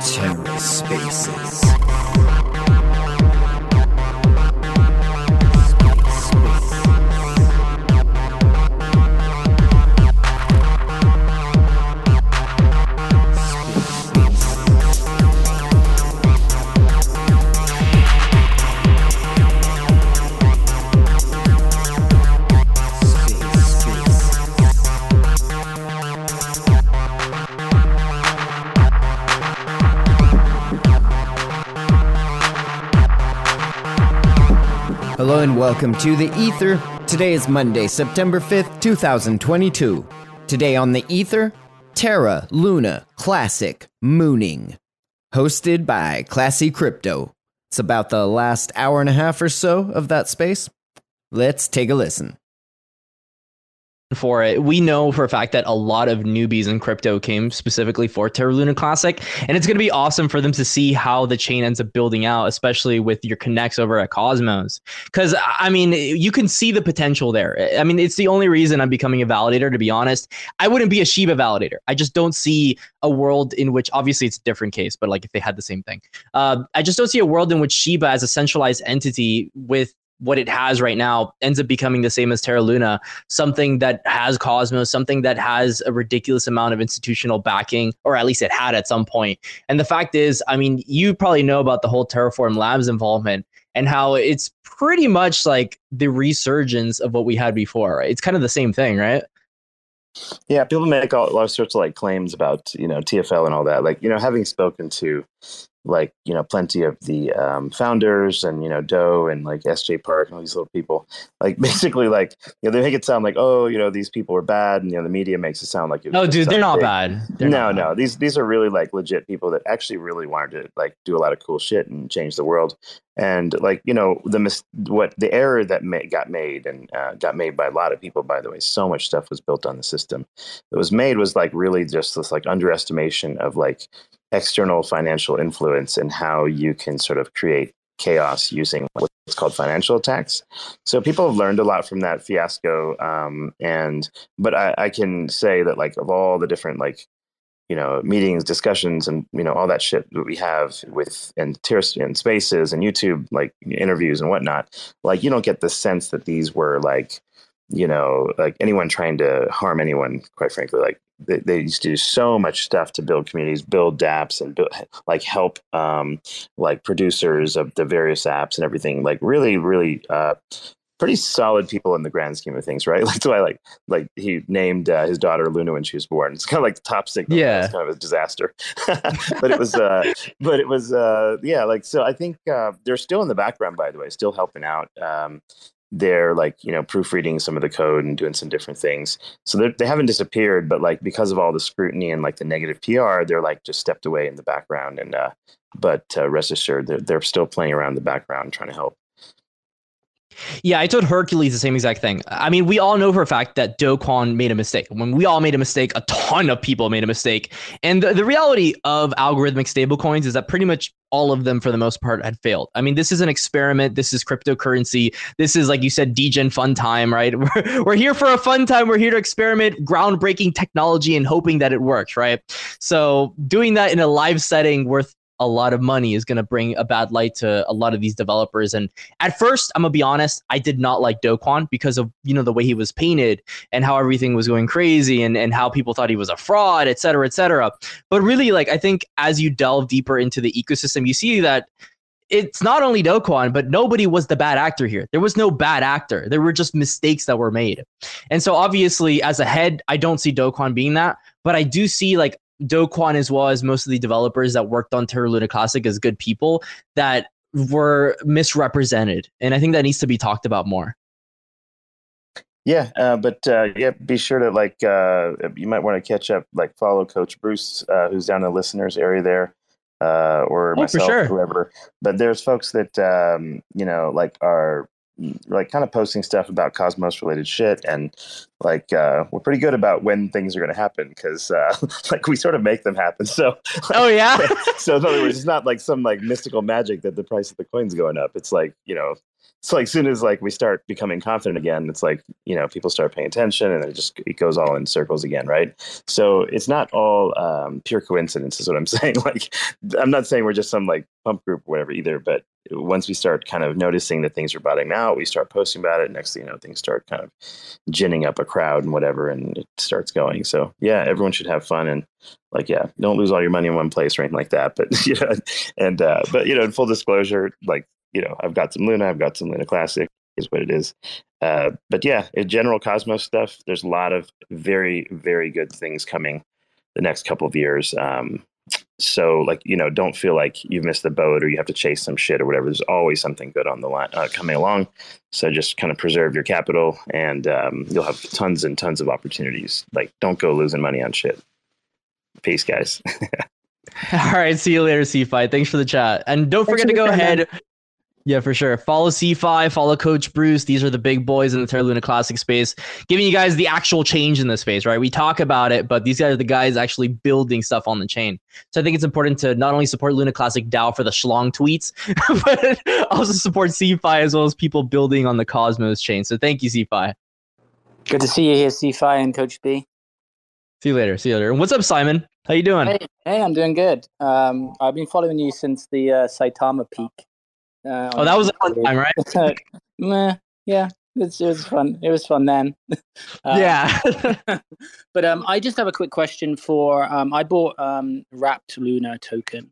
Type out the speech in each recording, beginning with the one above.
TerraSpaces. Hello and welcome to the Ether. Today is Monday, September 5th, 2022. Today on the Ether, Terra Luna Classic Mooning. Hosted by Classy Crypto. It's about the last hour and a half or so of that space. Let's take a listen for it. We know for a fact that a lot of newbies in crypto came specifically for Terra Luna Classic, and it's going to be awesome for them to see how the chain ends up building out, especially with your connects over at Cosmos. Because I mean, you can see the potential there. I mean, it's the only reason I'm becoming a validator. To be honest, I wouldn't be a Shiba validator. I just don't see a world in which, obviously, it's a different case, but like if they had the same thing, uh, I just don't see a world in which Shiba as a centralized entity with what it has right now ends up becoming the same as Terra Luna, something that has Cosmos, something that has a ridiculous amount of institutional backing, or at least it had at some point. And the fact is, I mean, you probably know about the whole Terraform Labs involvement and how it's pretty much like the resurgence of what we had before. Right? It's kind of the same thing, right? Yeah, people make all, all sorts of like claims about you know TFL and all that. Like you know, having spoken to like you know plenty of the um, founders and you know Do and like SJ Park and all these little people. Like basically, like you know they make it sound like oh you know these people are bad and you know the media makes it sound like it no dude they're not bad. They're no, not no bad. these these are really like legit people that actually really wanted to like do a lot of cool shit and change the world. And like you know the mis- what the error that ma- got made and uh, got made by a lot of people by the way. So much stuff was built on the system that was made was like really just this like underestimation of like external financial influence and how you can sort of create chaos using what's called financial attacks. So people have learned a lot from that fiasco. Um, and but I, I can say that like of all the different like you know meetings, discussions, and you know all that shit that we have with and TerraSpaces and YouTube like interviews and whatnot, like you don't get the sense that these were like you know like anyone trying to harm anyone. Quite frankly, like they, they, used to do so much stuff to build communities, build dApps, and build, like help um, like producers of the various apps and everything. Like really, really uh, pretty solid people in the grand scheme of things, right? Like that's why like like he named uh, his daughter Luna when she was born. It's kind of like the top signal. Yeah, it's kind of a disaster, but it was uh, but it was uh, yeah. Like so, I think uh, they're still in the background, by the way, still helping out. Um, they're like you know proofreading some of the code and doing some different things so they haven't disappeared but like because of all the scrutiny and like the negative pr they're like just stepped away in the background and uh but uh, rest assured they're, they're still playing around in the background trying to help yeah, I told Hercules the same exact thing. I mean, we all know for a fact that Do Kwon made a mistake. When we all made a mistake, a ton of people made a mistake. And the, the reality of algorithmic stablecoins is that pretty much all of them, for the most part, had failed. I mean, this is an experiment. This is cryptocurrency. This is, like you said, degen fun time, right? We're, we're here for a fun time. We're here to experiment groundbreaking technology and hoping that it works, right? So, doing that in a live setting worth a lot of money is going to bring a bad light to a lot of these developers. And at first, I'm gonna be honest, I did not like Do Kwon because of you know the way he was painted and how everything was going crazy and and how people thought he was a fraud, et cetera, et cetera. But really, like I think as you delve deeper into the ecosystem, you see that it's not only Do Kwon, but nobody was the bad actor here. There was no bad actor. There were just mistakes that were made. And so obviously, as a head, I don't see Do Kwon being that, but I do see like Do Kwon as well as most of the developers that worked on Terra Luna Classic as good people that were misrepresented. And I think that needs to be talked about more. Yeah, uh, but uh, yeah, be sure to like uh, you might want to catch up, like follow Coach Bruce, uh, who's down in the listeners area there, uh, or Oh, myself, sure. whoever. But there's folks that um, you know like are like kind of posting stuff about Cosmos related shit, and like uh, we're pretty good about when things are going to happen because uh, like we sort of make them happen. So Oh yeah. so in other words, it's not like some like mystical magic that the price of the coin's going up. It's like you know it's like soon as like we start becoming confident again, it's like you know people start paying attention, and it just it goes all in circles again, right? So it's not all um, pure coincidence, is what I'm saying. like I'm not saying we're just some like pump group or whatever either, but once we start kind of noticing that things are bottoming out, we start posting about it. Next thing you know, things start kind of ginning up a crowd and whatever, and it starts going. So yeah, everyone should have fun and like yeah, don't lose all your money in one place or anything like that. But you know, and uh, but you know, in full disclosure, like you know, I've got some Luna, I've got some Luna Classic, is what it is. Uh, but yeah, in general Cosmos stuff, there's a lot of very very good things coming the next couple of years. Um, so like you know don't feel like you've missed the boat or you have to chase some shit or whatever. There's always something good on the line uh, coming along. So just kind of preserve your capital and um, you'll have tons and tons of opportunities. Like don't go losing money on shit. Peace guys. All right see you later c5 thanks for the chat. And don't forget to go ahead yeah, for sure. Follow C5, follow Coach Bruce. These are the big boys in the Terra Luna Classic space, giving you guys the actual change in the space, right? We talk about it, but these guys are the guys actually building stuff on the chain. So I think it's important to not only support Luna Classic DAO for the schlong tweets, but also support C5 as well as people building on the Cosmos chain. So thank you, C5. Good to see you here, C5 and Coach B. See you later. See you later. And what's up, Simon? How you doing? Hey, hey I'm doing good. Um, I've been following you since the uh, Saitama peak. Uh, oh, that was a fun time, right? Meh, yeah, it was fun. It was fun then. um, yeah. but um, I just have a quick question for. Um, I bought um, Wrapped Luna token.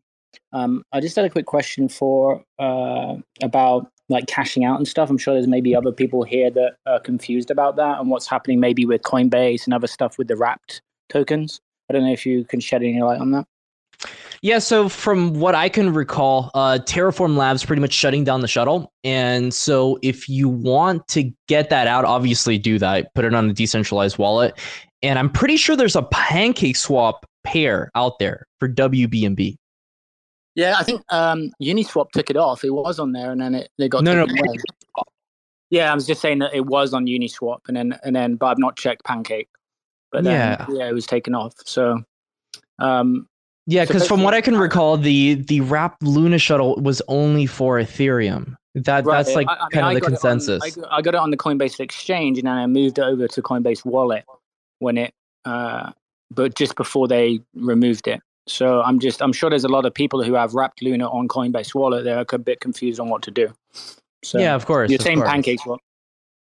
Um, I just had a quick question for uh, about like cashing out and stuff. I'm sure there's maybe other people here that are confused about that and what's happening maybe with Coinbase and other stuff with the Wrapped tokens. I don't know if you can shed any light on that. Yeah, so from what I can recall, uh, Terraform Labs pretty much shutting down the shuttle. And so if you want to get that out, obviously do that. Put it on a decentralized wallet. And I'm pretty sure there's a pancake swap pair out there for WBNB. Yeah, I think um, Uniswap took it off. It was on there and then it they got no, no. Yeah, I was just saying that it was on Uniswap and then and then but I've not checked Pancake. But then, yeah, yeah, it was taken off. So um, yeah, because from what I can recall, the the wrapped Luna shuttle was only for Ethereum. That right. that's like I, I kind mean, of the consensus. On, I, got it on the Coinbase exchange, and then I moved it over to Coinbase Wallet when it, uh, but just before they removed it. So I'm just I'm sure there's a lot of people who have wrapped Luna on Coinbase Wallet. They're a bit confused on what to do. So yeah, of course. You're saying pancakes. What?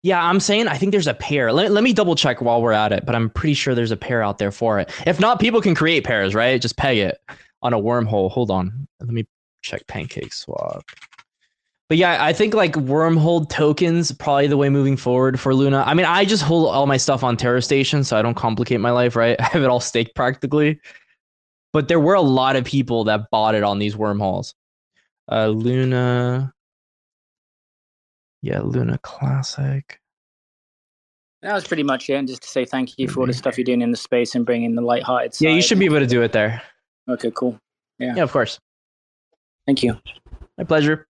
Yeah, I'm saying I think there's a pair. Let, let me double check while we're at it, but I'm pretty sure there's a pair out there for it. If not, people can create pairs, right? Just peg it on a wormhole. Hold on. Let me check Pancake Swap. But yeah, I think like wormhole tokens probably the way moving forward for Luna. I mean, I just hold all my stuff on Terra Station, so I don't complicate my life, right? I have it all staked practically. But there were a lot of people that bought it on these wormholes. Uh, Luna yeah, Luna Classic. That was pretty much it. And just to say thank you for all the stuff you're doing in the space and bringing the light-hearted side. Yeah, you should be able to do it there. Okay, cool. Yeah. Yeah, of course. Thank you. My pleasure.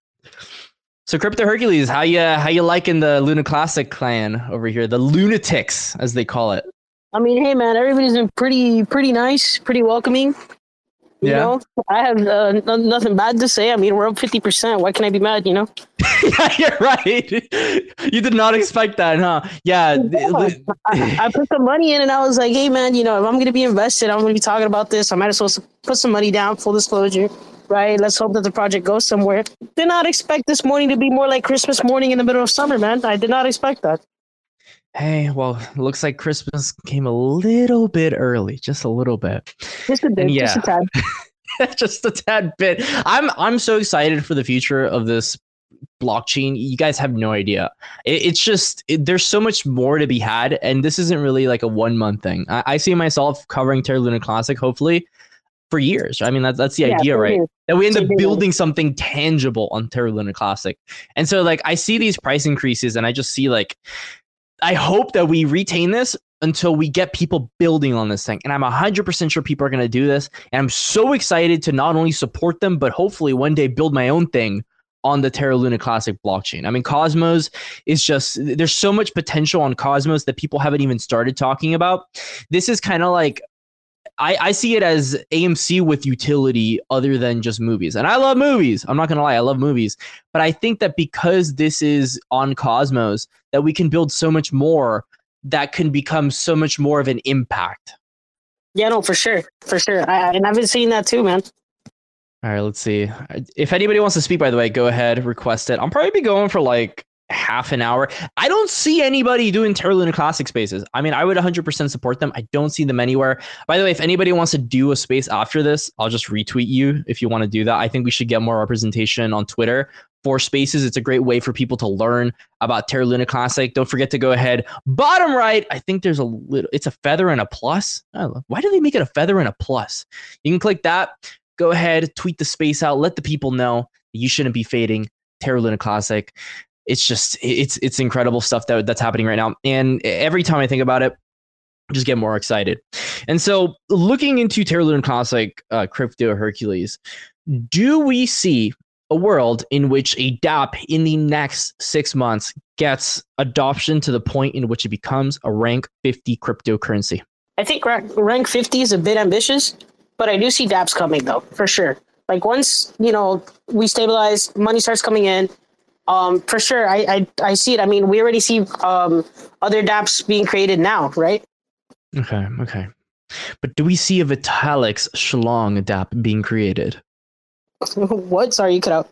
So, Crypto Hercules, how you how you liking the Luna Classic clan over here, the Lunatics as they call it? I mean, hey man, everybody's been pretty pretty nice, pretty welcoming. You yeah. know, I have uh, nothing bad to say. I mean, we're up 50%. Why can I be mad, you know? yeah, you're right. You did not expect that, huh? Yeah. yeah. I, I, put the money in and I was like, hey, man, you know, if I'm going to be invested, I'm going to be talking about this. I might as well put some money down, full disclosure, right? Let's hope that the project goes somewhere. Did not expect this morning to be more like Christmas morning in the middle of summer, man. I did not expect that. Hey, well, looks like Christmas came a little bit early, just a little bit. Just a bit, yeah. just a tad. just a tad bit. I'm I'm so excited for the future of this blockchain. You guys have no idea. It, it's just it, there's so much more to be had, and this isn't really like a one month thing. I, I see myself covering Terra Luna Classic, hopefully, for years. I mean, that's that's the yeah, idea, right? Years. That we end up building something tangible on Terra Luna Classic. And so, like, I see these price increases, and I just see like I hope that we retain this until we get people building on this thing. And I'm 100% sure people are going to do this. And I'm so excited to not only support them, but hopefully one day build my own thing on the Terra Luna Classic blockchain. I mean, Cosmos is just, there's so much potential on Cosmos that people haven't even started talking about. This is kind of like, I, I see it as AMC with utility other than just movies. And I love movies. I'm not gonna lie, I love movies. But I think that because this is on Cosmos, that we can build so much more that can become so much more of an impact. Yeah, no, for sure, for sure. I, and I've been seeing that too, man. All right, let's see. If anybody wants to speak, by the way, go ahead, request it. I'll probably be going for like half an hour. I don't see anybody doing Terra Luna Classic spaces. I mean, I would 100% support them. I don't see them anywhere. By the way, if anybody wants to do a space after this, I'll just retweet you if you want to do that. I think we should get more representation on Twitter for spaces. It's a great way for people to learn about Terra Luna Classic. Don't forget to go ahead. Bottom right, I think there's a little, it's a feather and a plus. Why do they make it a feather and a plus? You can click that. Go ahead, tweet the space out. Let the people know you shouldn't be fading Terra Luna Classic it's just it's it's incredible stuff that that's happening right now. And every time I think about it, I just get more excited. And so, looking into Terra Luna Classic uh, Crypto Hercules, do we see a world in which a DApp in the next six months gets adoption to the point in which it becomes a rank 50 cryptocurrency? I think rank 50 is a bit ambitious, but I do see dApps coming though, for sure. Like once, you know, we stabilize, money starts coming in, um, for sure, I, I I see it. I mean, we already see um, other DApps being created now, right? Okay, okay. But do we see a Vitalik's Schlong DApp being created? what? Sorry, you cut out.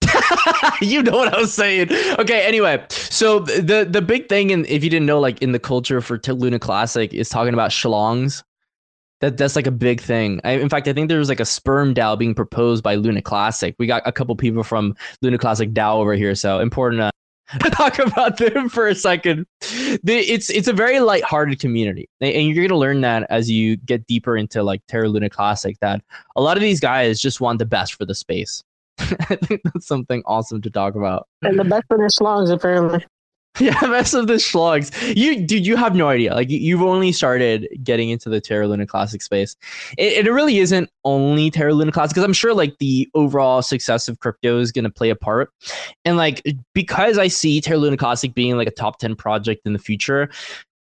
you know what I was saying. Okay, anyway, so the the big thing, and if you didn't know, like in the culture for Luna Classic, is talking about schlongs. That that's like a big thing. I, in fact, I think there was like a sperm DAO being proposed by Luna Classic. We got a couple people from Luna Classic DAO over here, so important to talk about them for a second. It's it's a very light-hearted community, and you're gonna learn that as you get deeper into like Terra Luna Classic. That a lot of these guys just want the best for the space. I think that's something awesome to talk about. And the best for their slongs, apparently. Yeah, mess of the schlogs. You, dude, you have no idea. Like, you've only started getting into the Terra Luna Classic space. It, it really isn't only Terra Luna Classic because I'm sure like the overall success of crypto is going to play a part. And like, because I see Terra Luna Classic being like a top 10 project in the future,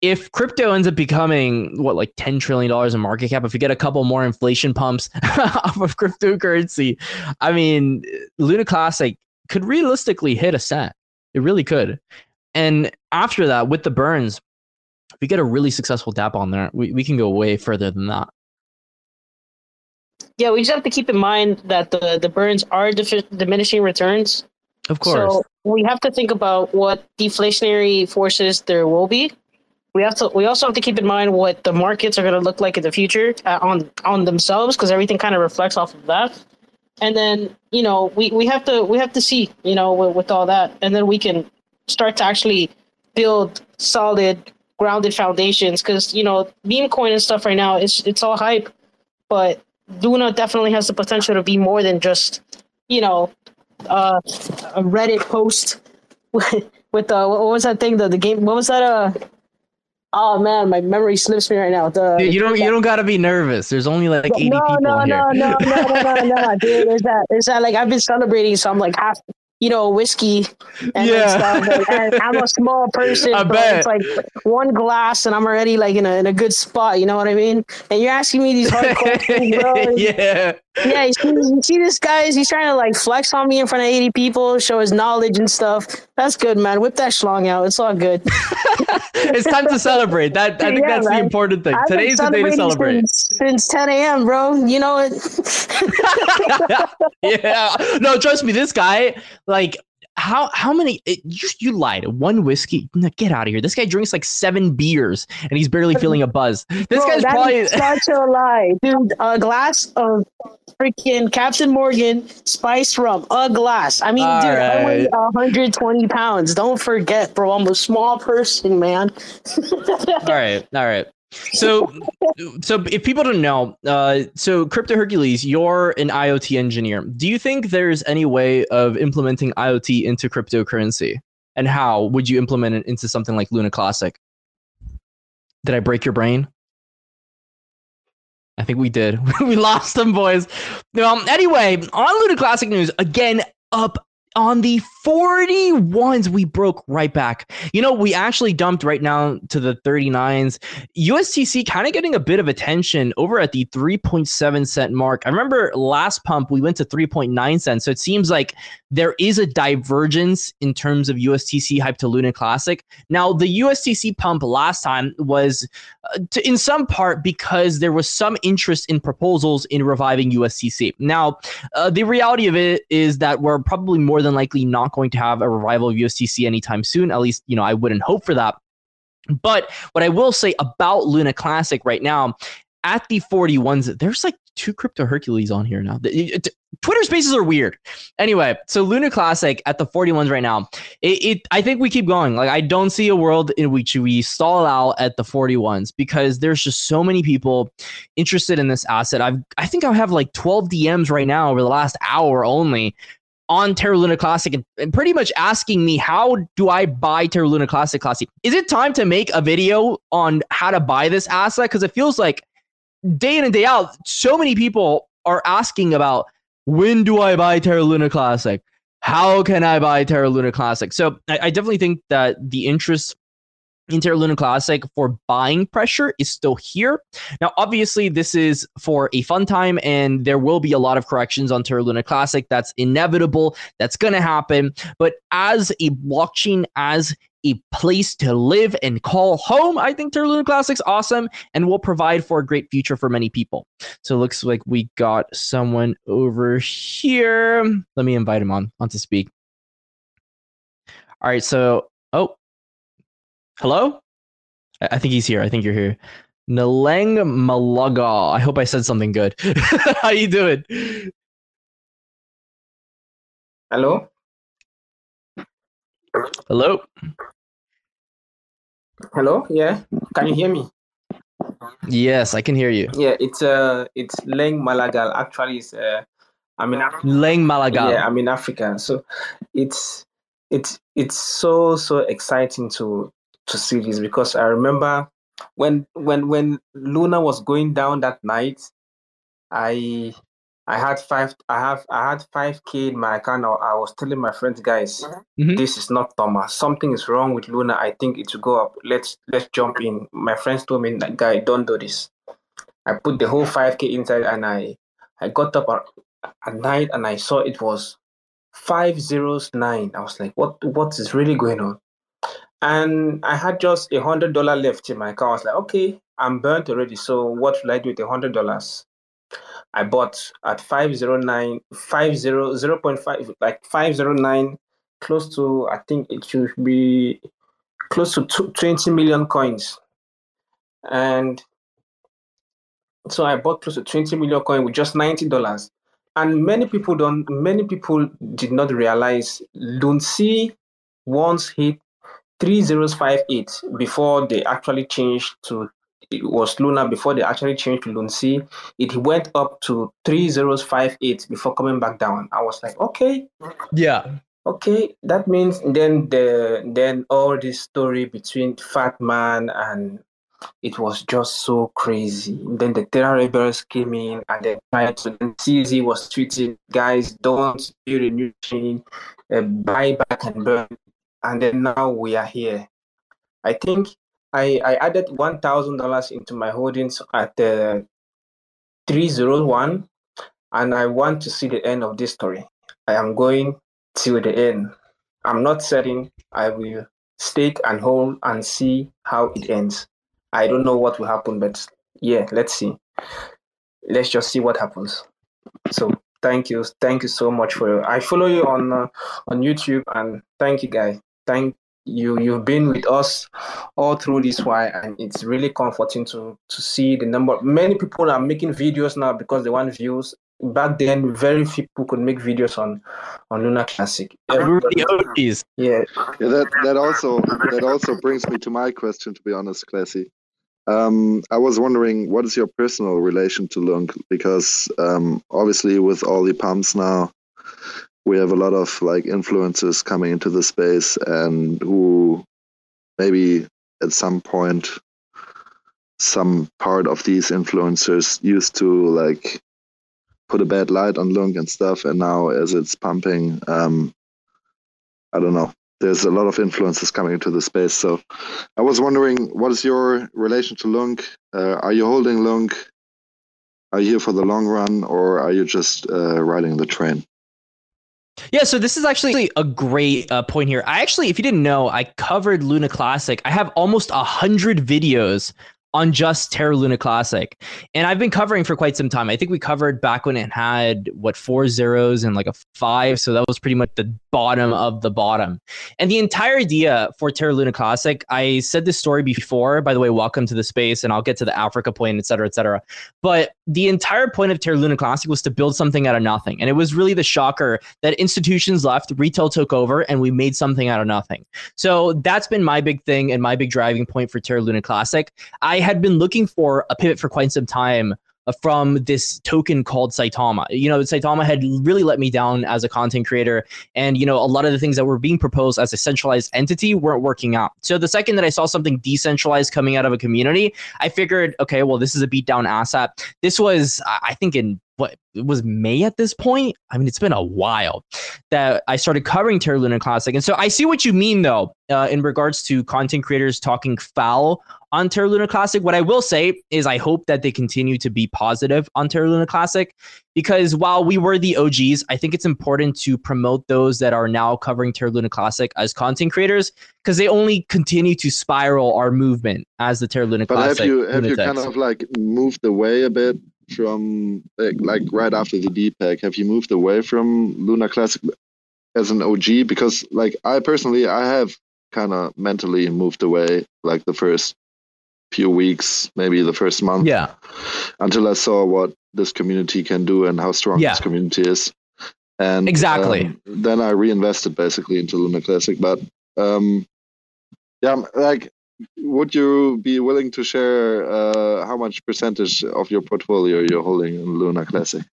if crypto ends up becoming what like 10 trillion dollars in market cap if we get a couple more inflation pumps off of cryptocurrency i mean luna classic could realistically hit a cent it really could and after that, with the burns, we get a really successful dap on there, we, we can go way further than that. Yeah, we just have to keep in mind that the, the burns are dif- diminishing returns. Of course. So we have to think about what deflationary forces there will be. We have to. We also have to keep in mind what the markets are going to look like in the future uh, on on themselves, because everything kind of reflects off of that. And then you know we, we have to we have to see you know with, with all that, and then we can start to actually build solid grounded foundations because you know meme coin and stuff right now it's it's all hype but luna definitely has the potential to be more than just you know uh, a reddit post with, with uh what was that thing the, the game what was that uh Oh man, my memory slips me right now. The, dude, you don't you don't gotta be nervous. There's only like 80 no, people no, here. No, no, no, no, no, no, no, dude. There's that. There's that. Like I've been celebrating, so I'm like half you know, whiskey and yeah. stuff. And I'm a small person, I but bet. it's like one glass and I'm already like in a in a good spot. You know what I mean? And you're asking me these hard questions, bro. yeah. Yeah, you see, you see this guy, he's trying to like flex on me in front of 80 people, show his knowledge and stuff. That's good, man. Whip that schlong out. It's all good. it's time to celebrate. That I think yeah, that's man. the important thing. I've Today's the day to celebrate. Since, since 10 a.m., bro. You know it. yeah. No, trust me, this guy, like how how many it, you you lied. One whiskey no, get out of here. This guy drinks like seven beers and he's barely feeling a buzz. This Bro, guy's probably such a lie. Dude a glass of freaking captain morgan spice rum a glass. I mean all dude right. i weigh 120 pounds. Don't forget bro i'm a small person man. All right all right so so if people don't know uh, so crypto hercules you're an iot engineer. Do you think there's any way of implementing iot into cryptocurrency? And how would you implement it into something like luna classic? Did i break your brain? I think we did. We lost them boys. Um, anyway on luna classic news again up on the 41s, we broke right back. You know, we actually dumped right now to the 39s. USTC kind of getting a bit of attention over at the 3.7 cent mark. I remember last pump, we went to 3.9 cents. So it seems like there is a divergence in terms of USTC hype to Luna Classic. Now, the USTC pump last time was uh, to, in some part because there was some interest in proposals in reviving USTC. Now, uh, the reality of it is that we're probably more than likely not going to have a revival of USTC anytime soon. At least, you know, I wouldn't hope for that. But what I will say about Luna Classic right now, at the 41s, there's like two Crypto Hercules on here now. Twitter spaces are weird. Anyway, so Luna Classic at the 41s right now. It, it, I think we keep going. Like I don't see a world in which we stall out at the 41s because there's just so many people interested in this asset. I've I think I have like 12 DMs right now over the last hour only on Terra Luna Classic and, and, pretty much asking me how do I buy Terra Luna Classic Classic? Is it time to make a video on how to buy this asset? Because it feels like day in and day out, so many people are asking about when do I buy Terra Luna Classic? How can I buy Terra Luna Classic? So I, I definitely think that the interest in Luna Classic for buying pressure is still here. Now, obviously, this is for a fun time, and there will be a lot of corrections on Terra Luna Classic. That's inevitable. That's going to happen. But as a blockchain, as a place to live and call home. I think Terra Luna Classic's awesome and will provide for a great future for many people. So it looks like we got someone over here. Let me invite him on, on to speak. All right, so oh, hello. I, I think he's here. I think you're here. Naleng Malaga. I hope I said something good. How you doing? Hello. Hello. Hello. Yeah. Can you hear me? Yes, I can hear you. Yeah. It's uh, it's Leng Malagal. Actually, it's uh, I'm in Africa. Leng Malagal. Yeah, I'm in Africa. So it's it's it's so so exciting to to see this because I remember when when when Luna was going down that night, I I had five. I have. I had five k in my account. I was telling my friends, guys, mm-hmm. this is not Thomas. Something is wrong with Luna. I think it should go up. Let's let's jump in. My friends told me, that guy, don't do this. I put the whole five k inside, and I I got up at, at night and I saw it was five zeros nine. I was like, what what is really going on? And I had just a hundred dollar left in my account. I was like, okay, I'm burnt already. So what should I do with a hundred dollars? I bought at 509, 50, 0.5, like 509, close to, I think it should be close to 20 million coins. And so I bought close to 20 million coin with just $90. And many people don't, many people did not realize LUNC once hit 3058 before they actually changed to it was Luna before they actually changed to LUNC. It went up to 3058 before coming back down. I was like, okay. Yeah. Okay, that means then the then all this story between Fat Man and it was just so crazy. Then the Terra Rebels came in and they tried to then CZ was tweeting, guys, don't build a new chain, uh, buy back and burn. And then now we are here. I think I, I added one thousand dollars into my holdings at three zero one, and I want to see the end of this story. I am going till the end. I'm not setting. I will stake and hold and see how it ends. I don't know what will happen, but yeah, let's see. Let's just see what happens. So thank you, thank you so much for. Your, I follow you on uh, on YouTube, and thank you, guys. Thank you. You've been with us all through this while and it's really comforting to to see the number. Many people are making videos now because they want views. Back then very few people could make videos on on luna classic. Everybody, yeah. yeah that that also that also brings me to my question to be honest classy. Um, I was wondering, what is your personal relation to Lunk? Because um, obviously, with all the pumps now, we have a lot of like influencers coming into the space and who maybe at some point some part of these influencers used to like put a bad light on Lunk and stuff and now as it's pumping um I don't know. There's a lot of influences coming into the space. So I was wondering, what is your relation to Lunk? Uh, are you holding Lunk? Are you here for the long run, or are you just uh, riding the train? Yeah, so this is actually a great uh, point here. I actually, if you didn't know, I covered Luna Classic. I have almost a hundred videos on just Terra Luna Classic. And I've been covering for quite some time. I think we covered back when it had what four zeros and like a five. So that was pretty much the bottom of the bottom. And the entire idea for Terra Luna Classic, I said this story before. By the way, welcome to the space, and I'll get to the Africa point, et cetera, et cetera. But the entire point of Terra Luna Classic was to build something out of nothing. And it was really the shocker that institutions left, retail took over, and we made something out of nothing. So that's been my big thing and my big driving point for Terra Luna Classic. I had been looking for a pivot for quite some time uh, from this token called Saitama. You know, Saitama had really let me down as a content creator, and you know, a lot of the things that were being proposed as a centralized entity weren't working out. So the second that I saw something decentralized coming out of a community, I figured, okay, well, this is a beatdown asset. This was, I think, in what it was May at this point. I mean, it's been a while that I started covering Terra Luna Classic, and so I see what you mean though, uh, in regards to content creators talking foul on Terra Luna Classic. What I will say is, I hope that they continue to be positive on Terra Luna Classic, because while we were the OGs, I think it's important to promote those that are now covering Terra Luna Classic as content creators, because they only continue to spiral our movement as the Terra Luna But Classic. have you have you kind of like moved away a bit from like, like right after the depeg? Have you moved away from Luna Classic as an OG? Because like I personally, I have kind of mentally moved away like the first few weeks, maybe the first month, yeah. until I saw what this community can do and how strong Yeah. this community is. And Exactly. um, then I reinvested basically into Luna Classic. But um, yeah, like, would you be willing to share uh, how much percentage of your portfolio you're holding in Luna Classic?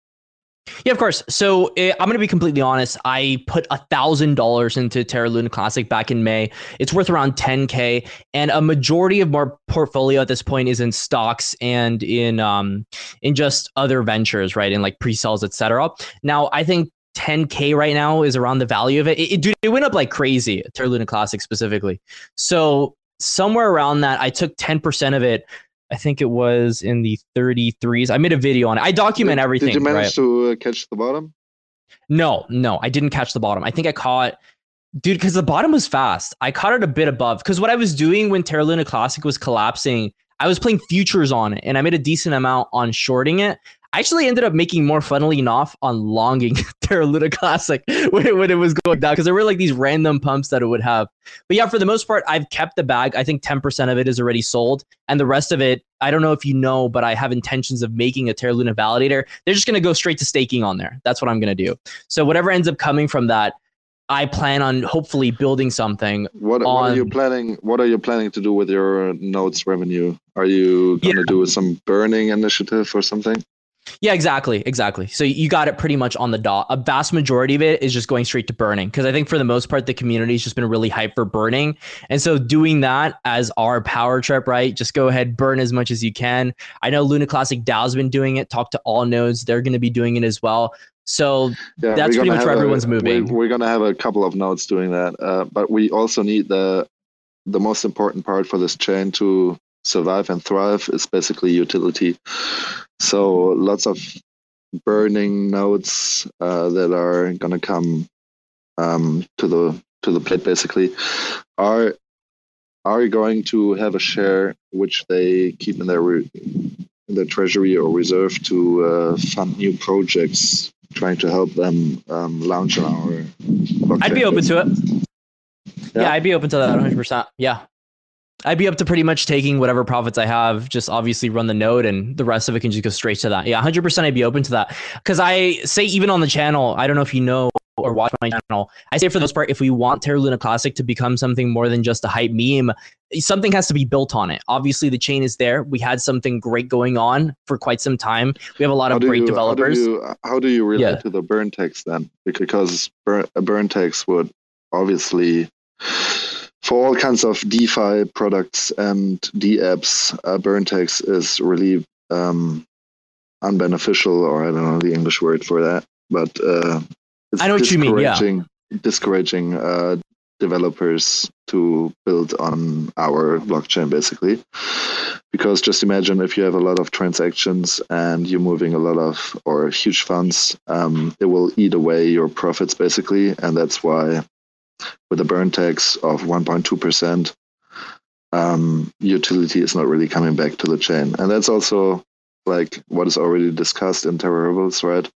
Yeah, of course. So eh, I'm going to be completely honest. I put a thousand dollars into Terra Luna Classic back in May. It's worth around 10k, and a majority of my portfolio at this point is in stocks and in um in just other ventures, right? In like pre-sales, etc. Now, I think 10k right now is around the value of it. It, it, dude, it went up like crazy. Terra Luna Classic specifically. So somewhere around that, I took 10% of it. I think it was in the 33s. I made a video on it. I document Did- everything. Did you manage right? to uh, catch the bottom? No, no, I didn't catch the bottom. I think I caught, dude, because the bottom was fast. I caught it a bit above. Because what I was doing when Terra Luna Classic was collapsing, I was playing futures on it, and I made a decent amount on shorting it. I actually ended up making more funnily enough on longing Terra Luna Classic when, when it was going down because there were like these random pumps that it would have. But yeah, for the most part, I've kept the bag. I think 10% of it is already sold. And the rest of it, I don't know if you know, but I have intentions of making a Terra Luna validator. They're just going to go straight to staking on there. That's what I'm going to do. So whatever ends up coming from that, I plan on hopefully building something. What, what are you planning? What are you planning to do with your uh, nodes revenue? Are you going to Yeah. do some burning initiative or something? Yeah, exactly, exactly. So you got it pretty much on the dot. A vast majority of it is just going straight to burning because I think for the most part the community has just been really hyped for burning, and so doing that as our power trip, right? Just go ahead, burn as much as you can. I know Luna Classic DAO's been doing it. Talk to all nodes; they're going to be doing it as well. So Yeah, That's pretty much where everyone's moving. We're gonna have a couple of nodes doing that, uh, but we also need the the most important part for this chain to survive and thrive is basically utility. So lots of burning nodes uh, that are gonna come um, to the to the plate basically are are going to have a share which they keep in their re- in their treasury or reserve to uh, fund new projects trying to help them um, launch on our blockchain. I'd be open to it. Yeah. Yeah. I'd be open to that 100%. Yeah. I'd be up to pretty much taking whatever profits I have, just obviously run the node and the rest of it can just go straight to that. Yeah, 100% I'd be open to that. Because I say, even on the channel, I don't know if you know or watch my channel, I say for the most part, if we want Terra Luna Classic to become something more than just a hype meme, something has to be built on it. Obviously, the chain is there. We had something great going on for quite some time. We have a lot How of great you- developers. How do you, how do you relate Yeah. to the burn tax then? Because burn, a burn tax would obviously, for all kinds of DeFi products and D apps, a burn tax is really um, unbeneficial, or I don't know the English word for that, but uh, it's I know what you mean, yeah. discouraging- Discouraging uh, developers to build on our blockchain basically because just imagine if you have a lot of transactions and you're moving a lot of or huge funds um, it will eat away your profits basically and that's why with a burn tax of 1.2% um, utility is not really coming back to the chain and that's also like what is already discussed in terra rebels right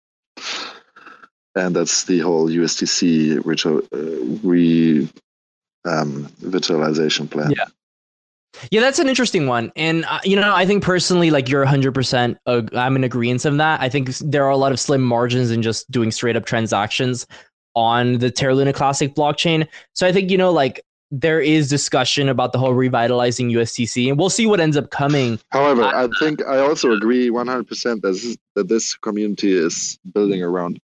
and that's the whole USTC ritual, uh, re um, virtualization plan. Yeah. Yeah, that's an interesting one. And, uh, you know, I think personally, like you're 100%, uh, I'm in agreement of that. I think there are a lot of slim margins in just doing straight up transactions on the Terra Luna Classic blockchain. So I think, you know, like there is discussion about the whole revitalizing USTC, and we'll see what ends up coming. However, I, I think I also agree 100% that this, that this community is building around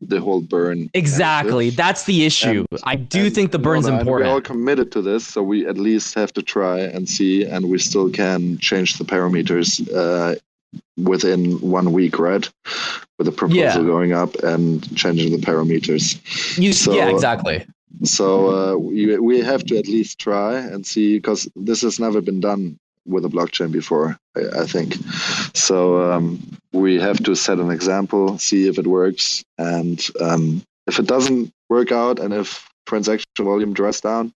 the whole burn. Exactly. That's the issue. And, I do think the burn's no, no, important. We're all committed to this, so we at least have to try and see, and we still can change the parameters uh, within one week, right? With the proposal yeah. going up and changing the parameters. You, so, yeah, exactly. So uh, we, we have to at least try and see because this has never been done with a blockchain before, I, I think. So um, we have to set an example, see if it works, and um, if it doesn't work out, and if transaction volume drops down,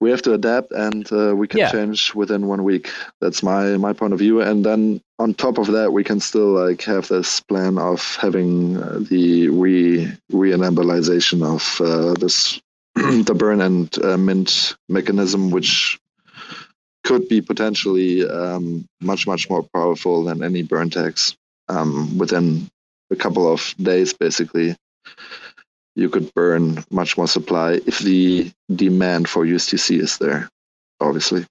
we have to adapt, and uh, we can yeah. change within one week. That's my my point of view. And then on top of that, we can still like have this plan of having uh, the re re-enableization of uh, this the burn and uh, mint mechanism, which could be potentially um, much much more powerful than any burn tax um, within a couple of days basically you could burn much more supply if the demand for USTC is there obviously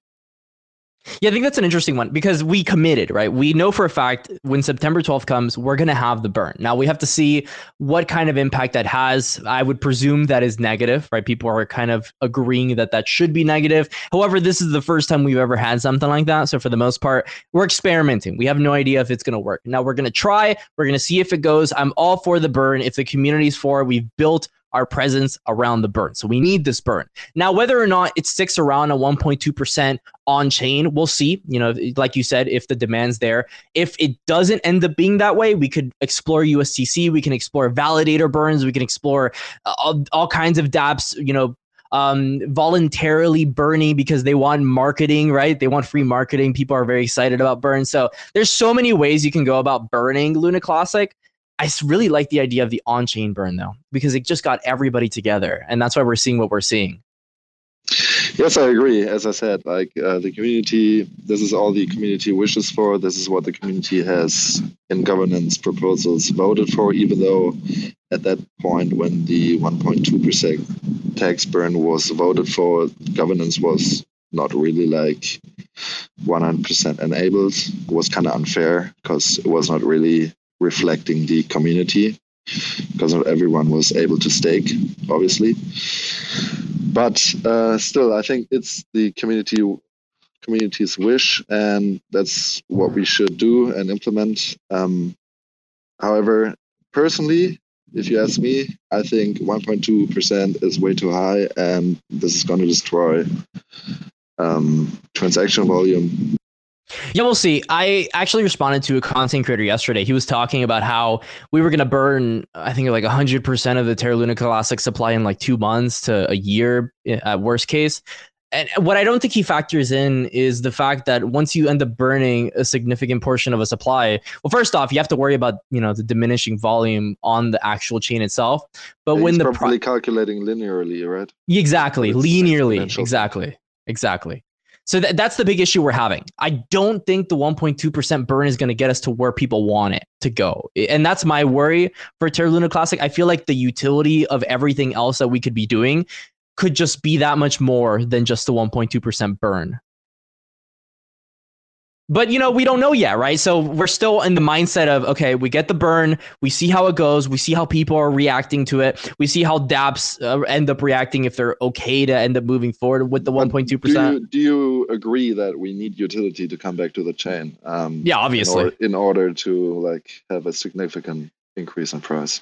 yeah, I think that's an interesting one because we committed, right? We know for a fact when September 12th comes, we're going to have the burn. Now we have to see what kind of impact that has. I would presume that is negative, right? People are kind of agreeing that that should be negative. However, this is the first time we've ever had something like that. So for the most part, we're experimenting. We have no idea if it's going to work. Now we're going to try, we're going to see if it goes. I'm all for the burn. If the community's for, we've built our presence around the burn. So we need this burn. Now, whether or not it sticks around a 1.2% on chain, we'll see. You know, like you said, if the demand's there. If it doesn't end up being that way, we could explore USTC, we can explore validator burns, we can explore uh, all, all kinds of dApps, you know, um, voluntarily burning because they want marketing, right? They want free marketing. People are very excited about burn. So there's so many ways you can go about burning Luna Classic. I really like the idea of the on chain burn though, because it just got everybody together. And that's why we're seeing what we're seeing. Yes, I agree. As I said, like uh, the community, this is all the community wishes for. This is what the community has in governance proposals voted for, even though at that point when the 1.2% tax burn was voted for, governance was not really like 100% enabled. It was kind of unfair because it was not really reflecting the community because not everyone was able to stake, obviously. But uh, still, I think it's the community community's wish, and that's what we should do and implement. Um, however, personally, if you ask me, I think 1.2% is way too high, and this is going to destroy um, transaction volume yeah, we'll see. I actually responded to a content creator yesterday. He was talking about how we were going to burn, I think, like 100% of the Terra Luna Classic supply in like two months to a year eh, at worst case. And what I don't think he factors in is the fact that once you end up burning a significant portion of a supply, well, first off, you have to worry about you know the diminishing volume on the actual chain itself. But yeah, when the probably pro- calculating linearly, right? Exactly, linearly, exactly, exactly. So th- that's the big issue we're having. I don't think the 1.2% burn is going to get us to where people want it to go. And that's my worry for Terra Luna Classic. I feel like the utility of everything else that we could be doing could just be that much more than just the 1.2% burn but you know we don't know yet right? So we're still in the mindset of okay we get the burn we see how it goes we see how people are reacting to it we see how dapps uh, end up reacting if they're okay to end up moving forward with the 1.2% do you, do you agree that we need utility to come back to the chain um, yeah obviously in, or, in order to like have a significant increase in price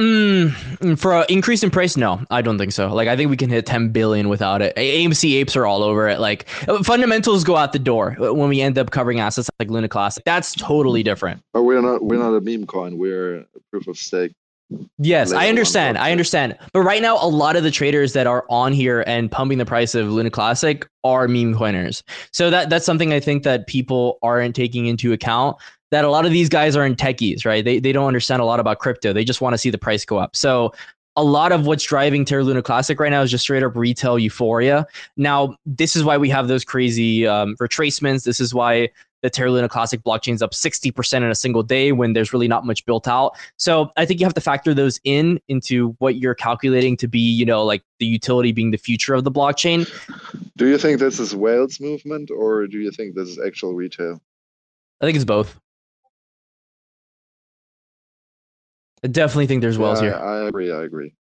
Mm, for an increase in price, no, I don't think so. Like, I think we can hit 10 billion without it. AMC apes are all over it. Like, fundamentals go out the door when we end up covering assets like Luna Classic. That's totally different. But we're not we're not a meme coin. We're a proof of stake. Yes, I understand. I understand. But right now, a lot of the traders that are on here and pumping the price of Luna Classic are meme coiners. So that that's something I think that people aren't taking into account. That a lot of these guys are in techies, right? They they don't understand a lot about crypto. They just want to see the price go up. So a lot of what's driving Terra Luna Classic right now is just straight up retail euphoria. Now, this is why we have those crazy um, retracements. This is why the Terra Luna Classic blockchain's up 60% in a single day when there's really not much built out. So I think you have to factor those in into what you're calculating to be, you know, like the utility being the future of the blockchain. Do you think this is whales movement or do you think this is actual retail? I think it's both. I definitely think there's wells Yeah, here. I, I agree. I agree.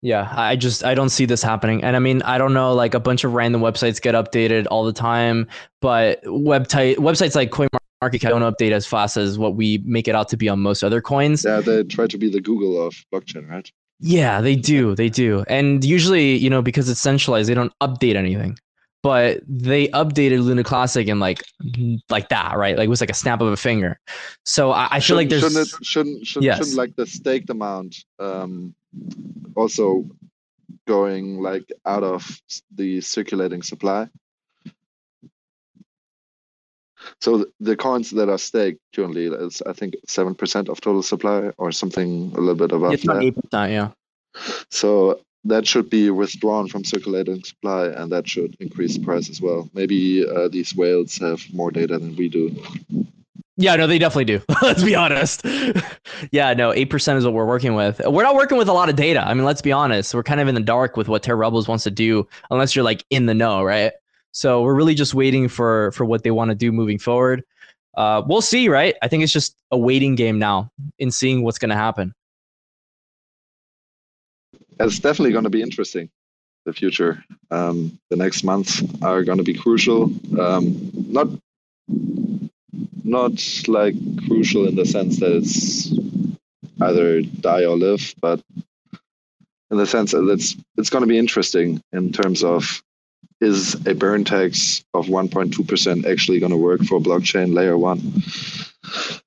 Yeah, I just I don't see this happening. And I mean, I don't know, like a bunch of random websites get updated all the time, but website websites like CoinMarketCap don't update as fast as what we make it out to be on most other coins. Yeah, they try to be the Google of blockchain, right? Yeah, they do. They do. And usually, you know, because it's centralized, they don't update anything. But they updated Luna Classic in like like that, right? Like it was like a snap of a finger. So I, I feel like Shouldn't- there's shouldn't it, shouldn't shouldn't, Yes. shouldn't like the staked amount um, also going like out of the circulating supply. So the coins that are staked currently is I think seven percent of total supply or something a little bit above it's that. eight percent, yeah. So that should be withdrawn from circulating supply, and that should increase the price as well. Maybe uh, these whales have more data than we do. Yeah, no, they definitely do. let's be honest. yeah, no, eight percent is what we're working with. We're not working with a lot of data. I mean, let's be honest. We're kind of in the dark with what Terra Rebels wants to do, unless you're like in the know, right? So we're really just waiting for for what they want to do moving forward. Uh, we'll see, right? I think it's just a waiting game now in seeing what's going to happen. It's definitely going to be interesting. The future, um, the next months are going to be crucial. Um, not, not like crucial in the sense that it's either die or live, but in the sense that it's it's going to be interesting in terms of is a burn tax of 1.2% actually going to work for blockchain layer one?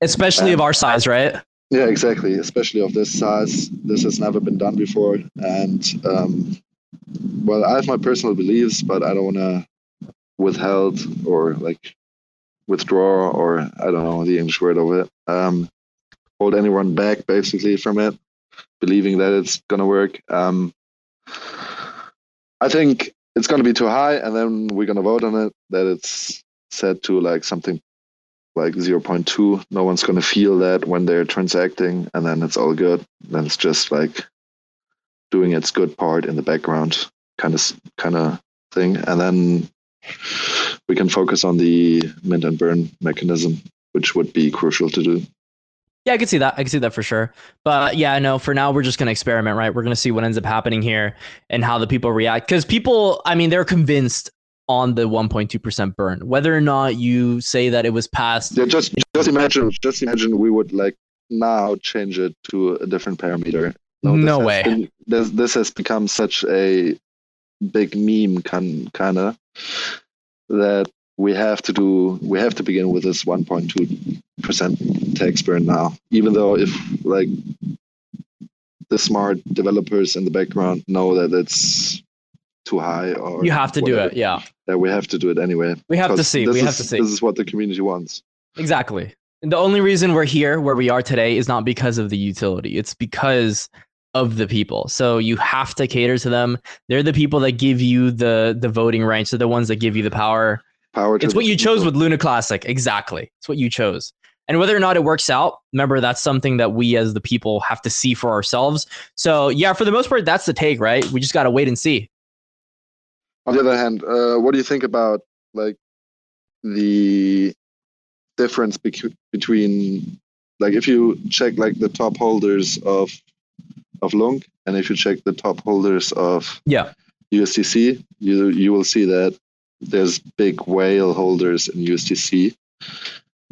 Especially of our size, right? Yeah, exactly. Especially of this size, this has never been done before. And um, well, I have my personal beliefs, but I don't want to withheld or like withdraw or I don't know the English word of it. Um, hold anyone back basically from it, believing that it's gonna work. Um, I think it's gonna be too high, and then we're gonna vote on it that it's set to like something like 0.2 no one's going to feel that when they're transacting and then it's all good then it's just like doing its good part in the background kind of kind of thing and then we can focus on the mint and burn mechanism which would be crucial to do Yeah, I can see that. I can see that for sure. But yeah, no, for now we're just gonna experiment, right? We're gonna see what ends up happening here and how the people react. Because people, I mean, they're convinced on the 1.2% burn. Whether or not you say that it was passed yeah just just imagine just imagine we would like now change it to a different parameter No this has way. been- this, this has become such a big meme kind kind of that we have to do we have to begin with this 1.2 percent tax burn now even though if like the smart developers in the background know that it's too high or you have to do it. Yeah. that we have to do it anyway We have to see. We have is- to see. this is what the community wants Exactly. And the only reason we're here where we are today is not because of the utility. It's because of the people. So you have to cater to them. They're the people that give you the the voting rights. They're the ones that give you the power. power It's what you chose with Luna Classic. Exactly. It's what you chose. And whether or not it works out, remember that's something that we as the people have to see for ourselves. So yeah, for the most part, that's the take, right? We just gotta wait and see. On the other hand, uh, what do you think about like the difference bec- between like if you check like the top holders of of Lunk and if you check the top holders of Yeah. USTC, you you will see that there's big whale holders in USTC,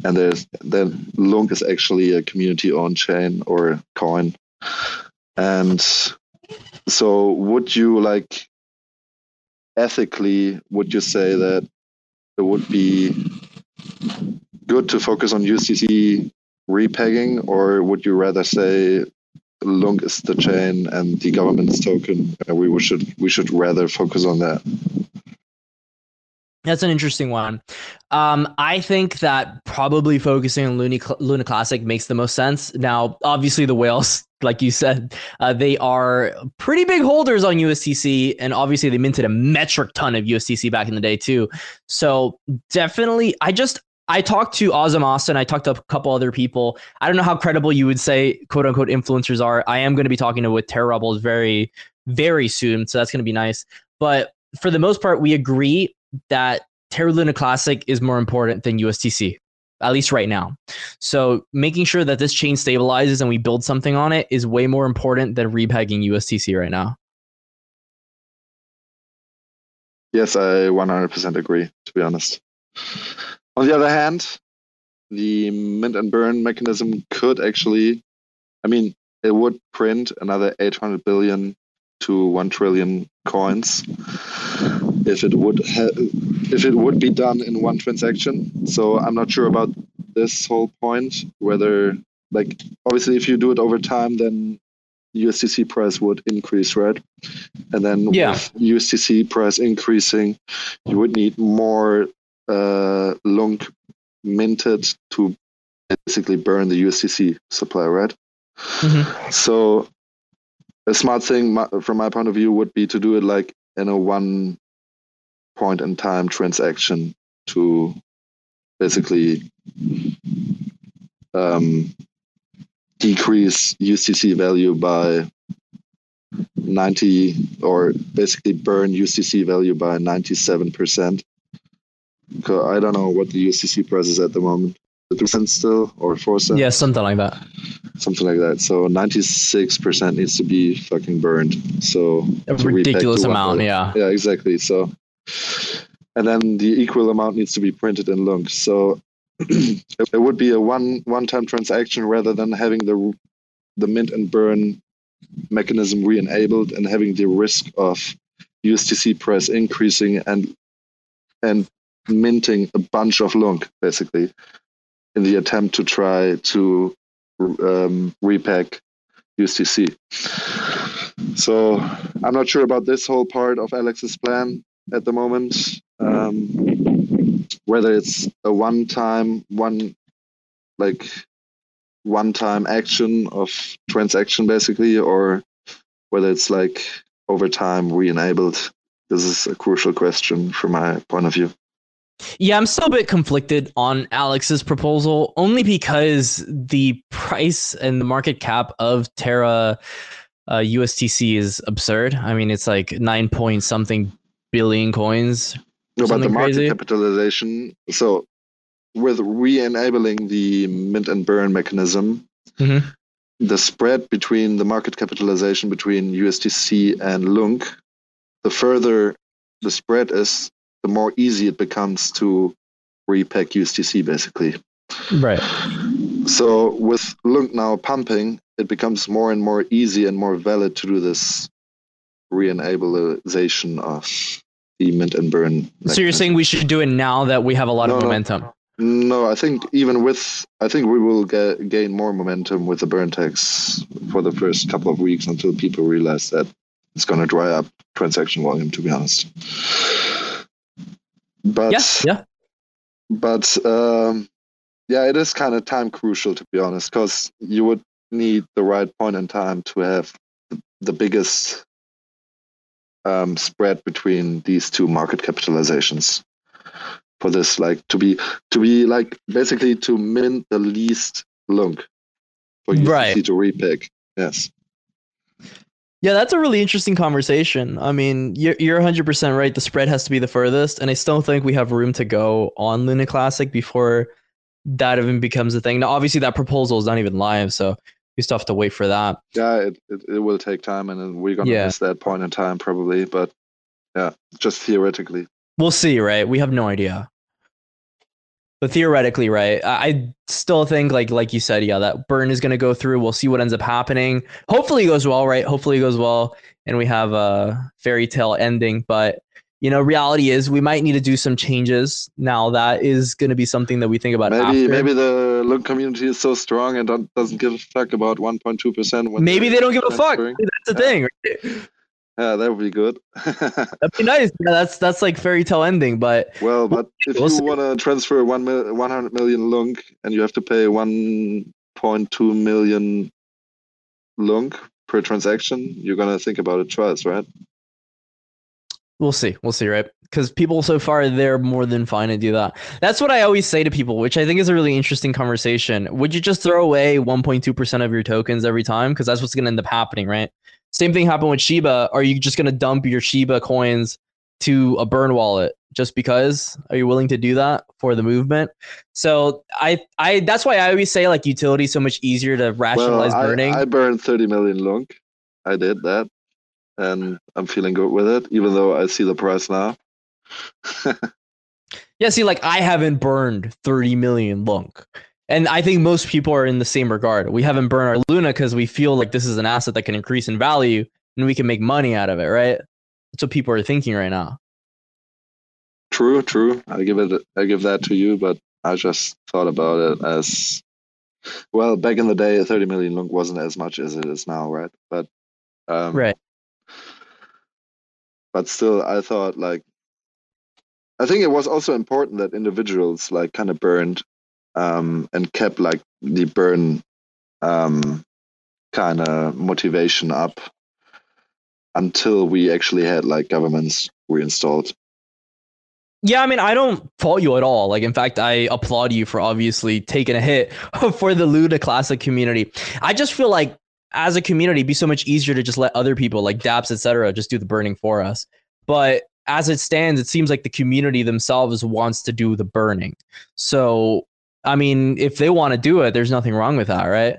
and there's then Lunk is actually a community owned chain or coin And so, would you like ethically? Would you say that it would be good to focus on USTC repegging, or would you rather say Lunk is the chain and the governance token, we should we should rather focus on that? That's an interesting one. Um, I think that probably focusing on Luna, Luna Classic makes the most sense. Now, obviously, the whales, like you said, uh, they are pretty big holders on USTC, and obviously, they minted a metric ton of USTC back in the day too. So, definitely, I just I talked to Ozam Austin. I talked to a couple other people. I don't know how credible you would say quote unquote influencers are. I am going to be talking to with Terra Rebels very, very soon. So that's going to be nice. But for the most part, we agree that Terra Luna Classic is more important than USTC, at least right now. So making sure that this chain stabilizes and we build something on it is way more important than repegging USTC right now. Yes, I 100% agree, to be honest. On the other hand, the mint and burn mechanism could actually, I mean, it would print another 800 billion to 1 trillion coins if it would ha- if it would be done in one transaction so i'm not sure about this whole point whether like obviously if you do it over time then USTC price would increase, right? And then yeah. with USTC price increasing, you would need more uh, minted to basically burn the USTC supply, right? Mm-hmm. So a smart thing from my point of view would be to do it like in a one point in time transaction to basically um, decrease USTC value by 90 or basically burn USTC value by 97%. I don't know what the USTC price is at the moment. Three cents still or four cents? Yeah, something like that. Something like that. So ninety six percent needs to be fucking burned. So a ridiculous amount. Yeah. Yeah, exactly. So, and then the equal amount needs to be printed in lunk. So it would be a one one time transaction rather than having the the mint and burn mechanism re-enabled and having the risk of USTC price increasing and and minting a bunch of lunk basically in the attempt to try to um, repeg USTC. So I'm not sure about this whole part of Alex's plan at the moment. Um, whether it's a one-time, one like one-time action of transaction basically, or whether it's like over time re-enabled. This is a crucial question from my point of view. Yeah, I'm still a bit conflicted on Alex's proposal, only because the price and the market cap of Terra uh, USTC is absurd. I mean, it's like nine point something billion coins. No, but the market crazy. capitalization. So, with re-enabling the mint and burn mechanism, mm-hmm. the spread between the market capitalization between USTC and LUNC, the further the spread is, the more easy it becomes to repeg USTC basically. Right. So with Lunk now pumping, it becomes more and more easy and more valid to do this re-enableization of the mint and burn. So you're saying we should do it now that we have a lot no, of momentum? No, I think even with I think we will get, gain more momentum with the burn tax for the first couple of weeks until people realize that it's going to dry up transaction volume. To be honest. But yeah, yeah. But um, yeah, it is kind of time crucial to be honest, because you would need the right point in time to have the biggest um, spread between these two market capitalizations for this, like to be to be like basically to mint the least lunk for you right. to repeg. Yes. Yeah, that's a really interesting conversation. I mean, you're you're 100% right. The spread has to be the furthest, and I still think we have room to go on Luna Classic before that even becomes a thing. Now, obviously, that proposal is not even live, so we still have to wait for that. Yeah, it, it, it will take time, and we're gonna Yeah. miss that point in time probably. But yeah, just theoretically. We'll see, right? We have no idea. but theoretically, right? I still think like like you said, yeah, that burn is going to go through. We'll see what ends up happening. Hopefully, it goes well, right? Hopefully, it goes well, and we have a fairy tale ending. But you know, reality is we might need to do some changes. Now, that is going to be something that we think about. Maybe after. maybe the Lunk community is so strong and don't, doesn't give a fuck about 1.2 percent. maybe they don't give a fuck. That's the thing. Right? Yeah, that would be good. That'd be nice. Yeah, that's that's like fairy tale ending, but well, but if We'll you want to transfer one mil- 100 million Lunk and you have to pay 1.2 million Lunk per transaction, you're gonna think about it twice, right? We'll see. We'll see, right? Because people so far they're more than fine to do that. That's what I always say to people, which I think is a really interesting conversation. Would you just throw away 1.2% of your tokens every time? Because that's what's going to end up happening, right? Same thing happened with Shiba. Are you just going to dump your Shiba coins to a burn wallet just because? Are you willing to do that for the movement? So I, I that's why I always say like utility is so much easier to rationalize well, burning. I, I burned 30 million Lunk. I did that, and I'm feeling good with it, even though I see the price now. Yeah, see, like I haven't burned 30 million lunk. And I think most people are in the same regard. We haven't burned our Luna because we feel like this is an asset that can increase in value and we can make money out of it, right? That's what people are thinking right now. True, true. I give it. I give that to you, but I just thought about it as well. Back in the day, 30 million Lunk wasn't as much as it is now, right? But um, Right. But still, I thought like I think it was also important that individuals like kind of burned um, and kept like the burn um, kind of motivation up until we actually had like governments reinstalled. Yeah, I mean, I don't fault you at all. Like, in fact, I applaud you for obviously taking a hit for the Luna Classic community. I just feel like as a community, be so much easier to just let other people like DApps, etc., just do the burning for us. But as it stands, it seems like the community themselves wants to do the burning. So, I mean, if they want to do it, there's nothing wrong with that, right?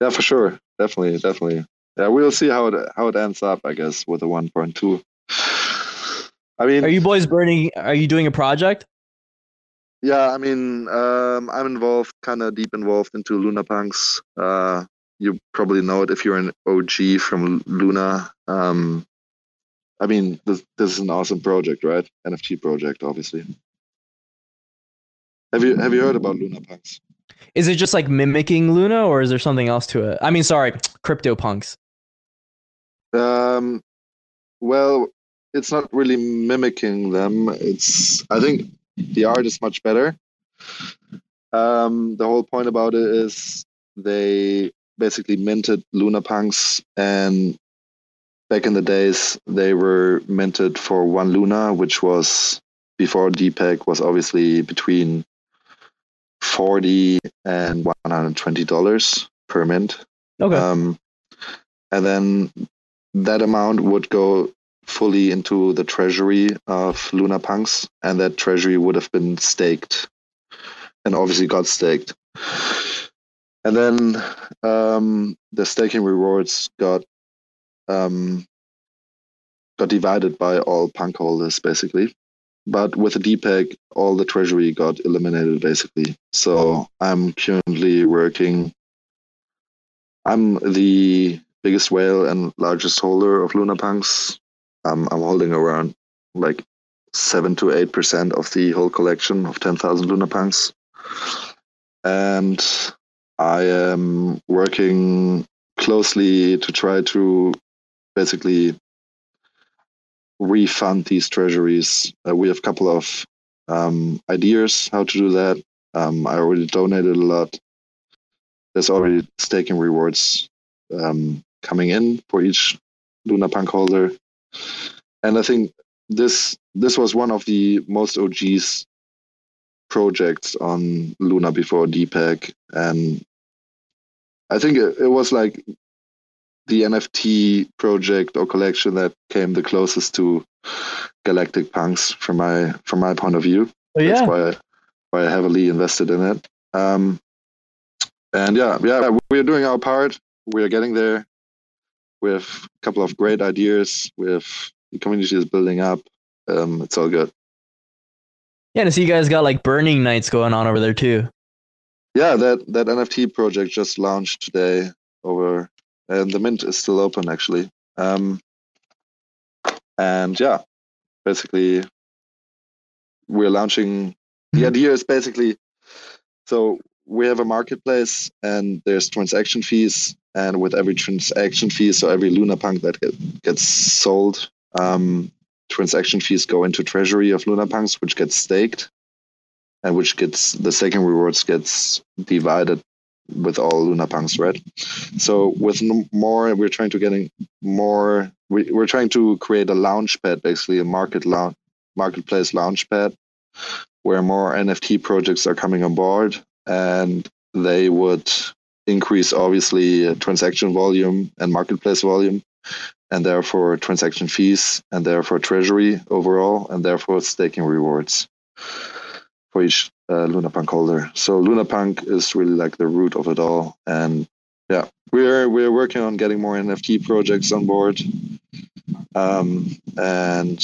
Yeah, for sure. Definitely, definitely. Yeah, we'll see how it how it ends up, I guess, with the 1.2. I mean, Are you boys burning? Are you doing a project? Yeah, I mean, um, I'm involved, kind of deep involved into Luna Punks. Uh, you probably know it if you're an OG from Luna. Um, I mean, this this is an awesome project, right? NFT project, obviously. Have you have you heard about Luna Punks? Is it just like mimicking Luna, or is there something else to it? I mean, sorry, crypto punks. Um, well, it's not really mimicking them. It's I think the art is much better. Um, the whole point about it is they basically minted Luna Punks, and back in the days they were minted for one Luna, which was before depeg was obviously between forty and one hundred twenty dollars per mint. Okay. Um, and then that amount would go fully into the treasury of Luna Punks, and that treasury would have been staked, and obviously got staked. And then um, the staking rewards got um, got divided by all punk holders, basically. But with the depeg, all the treasury got eliminated, basically. So I'm currently working I'm the biggest whale and largest holder of Luna Punks. Um, I'm holding around like seven to eight percent of the whole collection of ten thousand Luna Punks, and I am working closely to try to basically refund these treasuries. Uh, we have a couple of um, ideas how to do that. Um, I already donated a lot there's already staking rewards um, coming in for each Luna Punk holder, and I think this this was one of the most OGs projects on Luna before depeg, and I think it, it was like the NFT project or collection that came the closest to Galactic Punks from my from my point of view. Oh, yeah. That's why I, why I heavily invested in it. Um, and yeah, yeah, we're doing our part. We're getting there. We have a couple of great ideas. We have the community is building up. Um, it's all good. Yeah, and I see you guys got like burning nights going on over there too. Yeah, that that NFT project just launched today over, and the mint is still open actually. Um, and yeah, basically, we're launching. The Mhm. idea is basically, so we have a marketplace and there's transaction fees, and with every transaction fee, so every Luna Punk that get, gets sold, um, transaction fees go into treasury of Luna Punks, which gets staked, and which gets the staking rewards gets divided with all Luna Punks, right? So with more, we're trying to getting more. We, we're trying to create a launch pad, basically a market launch, marketplace launch pad, where more NFT projects are coming on board, and they would increase obviously transaction volume and marketplace volume, and therefore transaction fees, and therefore treasury overall, and therefore staking rewards for each uh, Luna Punk holder. So Luna Punk is really like the root of it all, and yeah, we're we're working on getting more NFT projects on board, um, and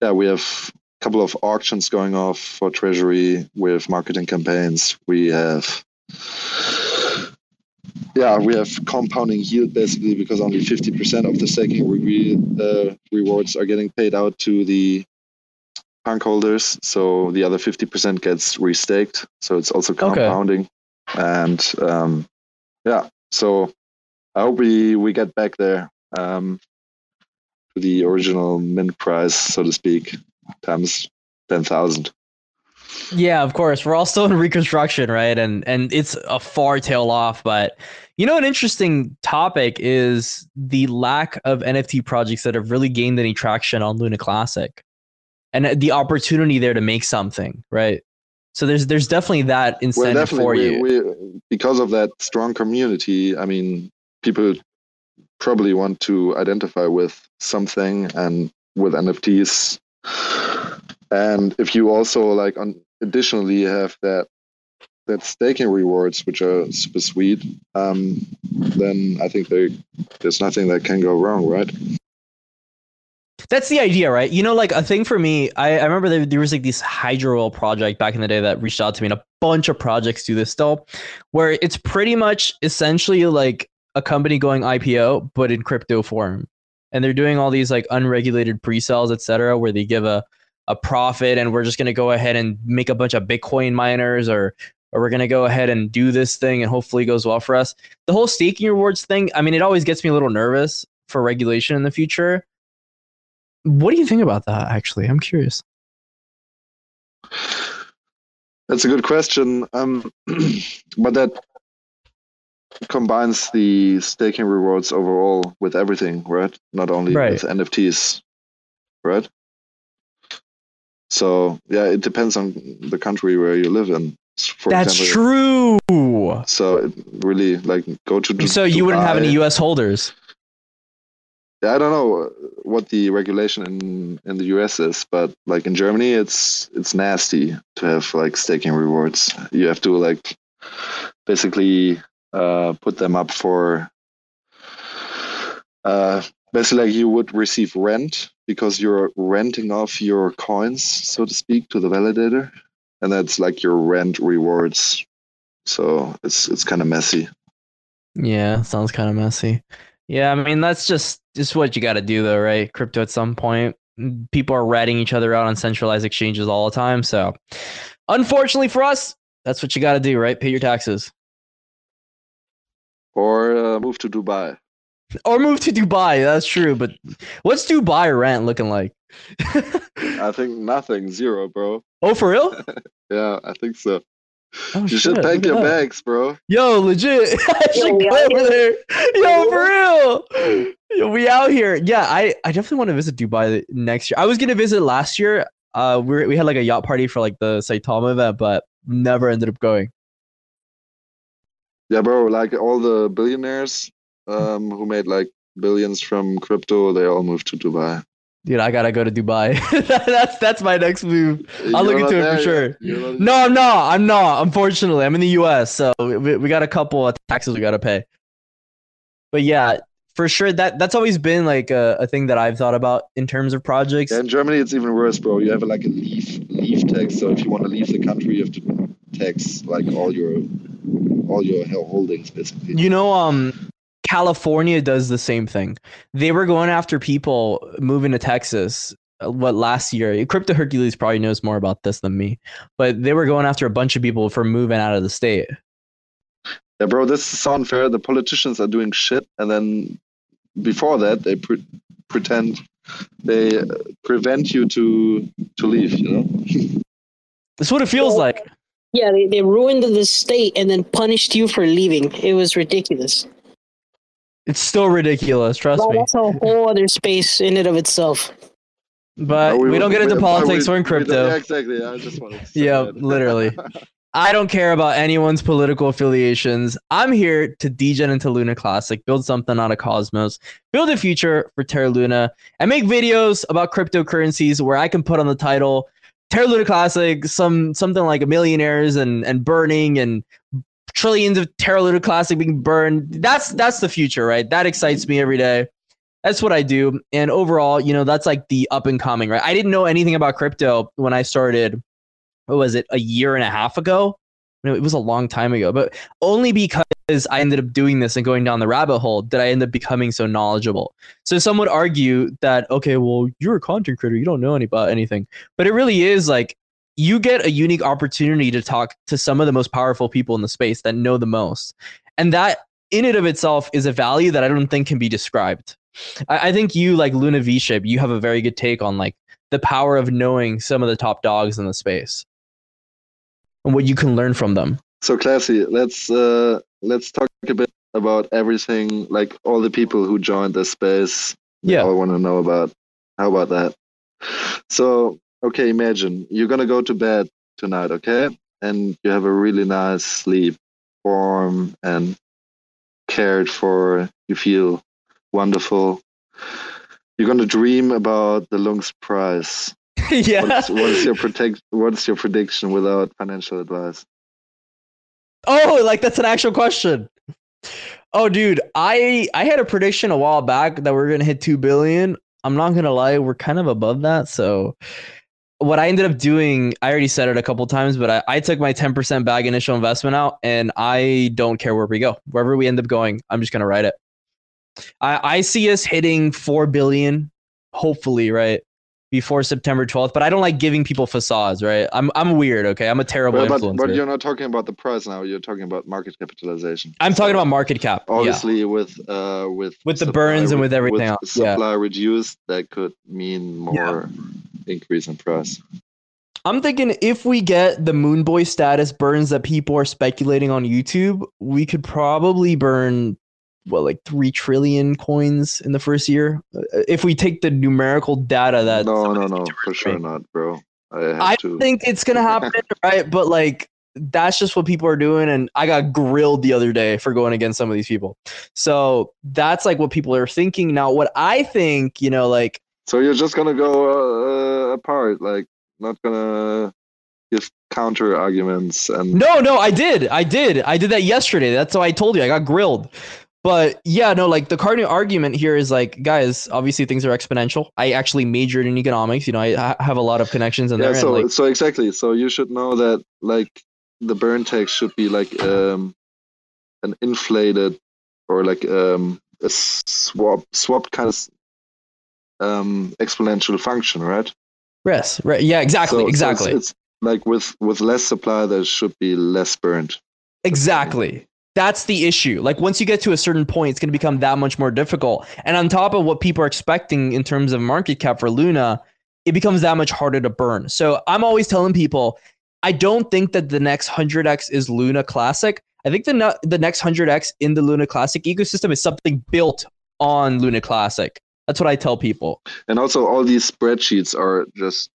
yeah, we have a couple of auctions going off for Treasury with marketing campaigns. We have. Yeah, we have compounding yield basically because only 50% of the staking re- uh, rewards are getting paid out to the punk holders. So the other 50% gets restaked. So it's also compounding. And um, yeah, so I hope we, we get back there um, to the original mint price, so to speak, times 10,000. Yeah, of course. We're all still in reconstruction, right? And and it's a far tail off, but you know an interesting topic is the lack of NFT projects that have really gained any traction on Luna Classic. And the opportunity there to make something, right? So there's there's definitely that Well, incentive definitely, for we, you. we, because of that strong community, I mean, people probably want to identify with something and with NFTs. And if you also like on additionally have that that staking rewards, which are super sweet, um, then I think there there's nothing that can go wrong, right? That's the idea, right? You know, like a thing for me, I, I remember there, there was like this Hydro Oil project back in the day that reached out to me, and a bunch of projects do this still, where it's pretty much essentially like a company going IPO, but in crypto form. And they're doing all these like unregulated pre-sales, et cetera, where they give a, a profit and we're just gonna go ahead and make a bunch of Bitcoin miners or or we're gonna go ahead and do this thing and hopefully it goes well for us. The whole staking rewards thing, I mean, it always gets me a little nervous for regulation in the future. What do you think about that? Actually, I'm curious. That's a good question. Um, but that combines the staking rewards overall with everything, right? Not only Right. with NFTs, right? So yeah, it depends on the country where you live in. For That's example, true. So it really like go to. Du- So you wouldn't have any U.S. holders. I don't know what the regulation in in the US is, but like in Germany, it's it's nasty to have like staking rewards. You have to like basically uh, put them up for uh, basically like you would receive rent because you're renting off your coins, so to speak, to the validator, and that's like your rent rewards. So it's it's kind of messy. Yeah, sounds kind of messy. Yeah, I mean that's just just what you got to do though, right? Crypto at some point, people are ratting each other out on centralized exchanges all the time. So, unfortunately for us, that's what you got to do, right? Pay your taxes Or uh, move to Dubai. or move to Dubai. That's true, but what's Dubai rent looking like? I think nothing, zero, bro. oh, for real? Yeah, I think so. Oh, you should shit, pack look your that. bags, bro. Yo, legit. I should go over there. Yo, for real. We out here. Yeah, I, I definitely want to visit Dubai next year. I was gonna visit last year. Uh, we we had like a yacht party for like the Saitama event, but never ended up going. Yeah, bro. Like all the billionaires um, who made like billions from crypto, they all moved to Dubai. Dude, I gotta go to Dubai. that's that's my next move. I'll look You're into it for sure. not- No, I'm not. I'm not. Unfortunately, I'm in the U.S., so we, we got a couple of taxes we gotta pay. But yeah, for sure that that's always been like a, a thing that I've thought about in terms of projects. Yeah, in Germany, it's even worse, bro. You have like a leave leave tax. So if you want to leave the country, you have to tax like all your all your holdings, basically. You know, um, California does the same thing. They were going after people moving to Texas. uh, What last year? Crypto Hercules probably knows more about this than me, but they were going after a bunch of people for moving out of the state. Yeah, bro, this is unfair. The politicians are doing shit, and then before that, they pre- pretend they uh, prevent you to to leave. You know. That's what it feels Well, like. Yeah, they, they ruined the state and then punished you for leaving. It was ridiculous. It's still ridiculous. Trust Well, me. that's a whole other space in and of itself. But No, we, don't get into we- politics. we- We're in we crypto. yeah, exactly. I just wanted to say Yeah, that. literally. I don't care about anyone's political affiliations. I'm here to degen into Luna Classic, build something out of Cosmos, build a future for Terra Luna, and make videos about cryptocurrencies where I can put on the title Terra Luna Classic, some something like millionaires and and burning and trillions of Terra Luna Classic being burned. That's that's the future, right? That excites me every day. That's what I do. And overall, you know, that's like the up and coming, right? I didn't know anything about crypto when I started what was it a year and a half ago? No it was a long time ago but only because i ended up doing this and going down the rabbit hole did i end up becoming so knowledgeable. So some would argue that okay well you're a content creator you don't know any about anything. But it really is like you get a unique opportunity to talk to some of the most powerful people in the space that know the most. And that in and of itself is a value that i don't think can be described. I, I think you like luna v-shape you have a very good take on like the power of knowing some of the top dogs in the space and what you can learn from them. So classy. Let's uh, let's talk a bit about everything, like all the people who joined the space. Yeah. I want to know about. How about that? So okay, imagine you're gonna go to bed tonight, okay, and you have a really nice sleep, warm and cared for. You feel wonderful. You're gonna dream about the Lunk's Prize. yeah. What's, what is your protect? What is your prediction without financial advice? Oh, like that's an actual question. Oh, dude, I I had a prediction a while back that we are gonna hit two billion. I'm not gonna lie, we're kind of above that. So, what I ended up doing, I already said it a couple times, but I, I took my 10% bag initial investment out, and I don't care where we go, wherever we end up going, I'm just gonna ride it. I I see us hitting four billion, hopefully, right before September 12th. But I don't like giving people facades, right? I'm I'm weird, okay? I'm a terrible Well, but, influencer. but you're not talking about the price now. You're talking about market capitalization. I'm talking about market cap. yeah. Obviously, with uh, with With the burns and with everything else, yeah. Supply reduced, that could mean more increase in price. I'm thinking if we get the Moon Boy status burns that people are speculating on YouTube, we could probably burn what like three trillion coins in the first year Uh, if we take the numerical data that. no, no, no, for sure bring. not, bro. I have I to. think it's gonna happen, right? But like that's just what people are doing, and I got grilled the other day for going against some of these people. So that's like what people are thinking now. What I think, you know, like so you're just gonna go uh, apart, like not gonna give counter arguments and No, no, I did. I did. I did that yesterday. That's why I told you I got grilled. But yeah, no, like the cardinal argument here is like, guys, obviously things are exponential. I actually majored in economics. You know, I ha- have a lot of connections in yeah there. so and like, so exactly so you should know that like the burn tax should be like um an inflated or like um a swap swapped kind of um exponential function right yes, right. Yeah, exactly, So- so exactly, it's, it's like with with less supply there should be less burned exactly. That's the issue. Like once you get to a certain point, it's going to become that much more difficult. And on top of what people are expecting in terms of market cap for Luna, it becomes that much harder to burn. So I'm always telling people, I don't think that the next 100x is Luna Classic. I think the the next 100x in the Luna Classic ecosystem is something built on Luna Classic. That's what I tell people. and also all these spreadsheets are just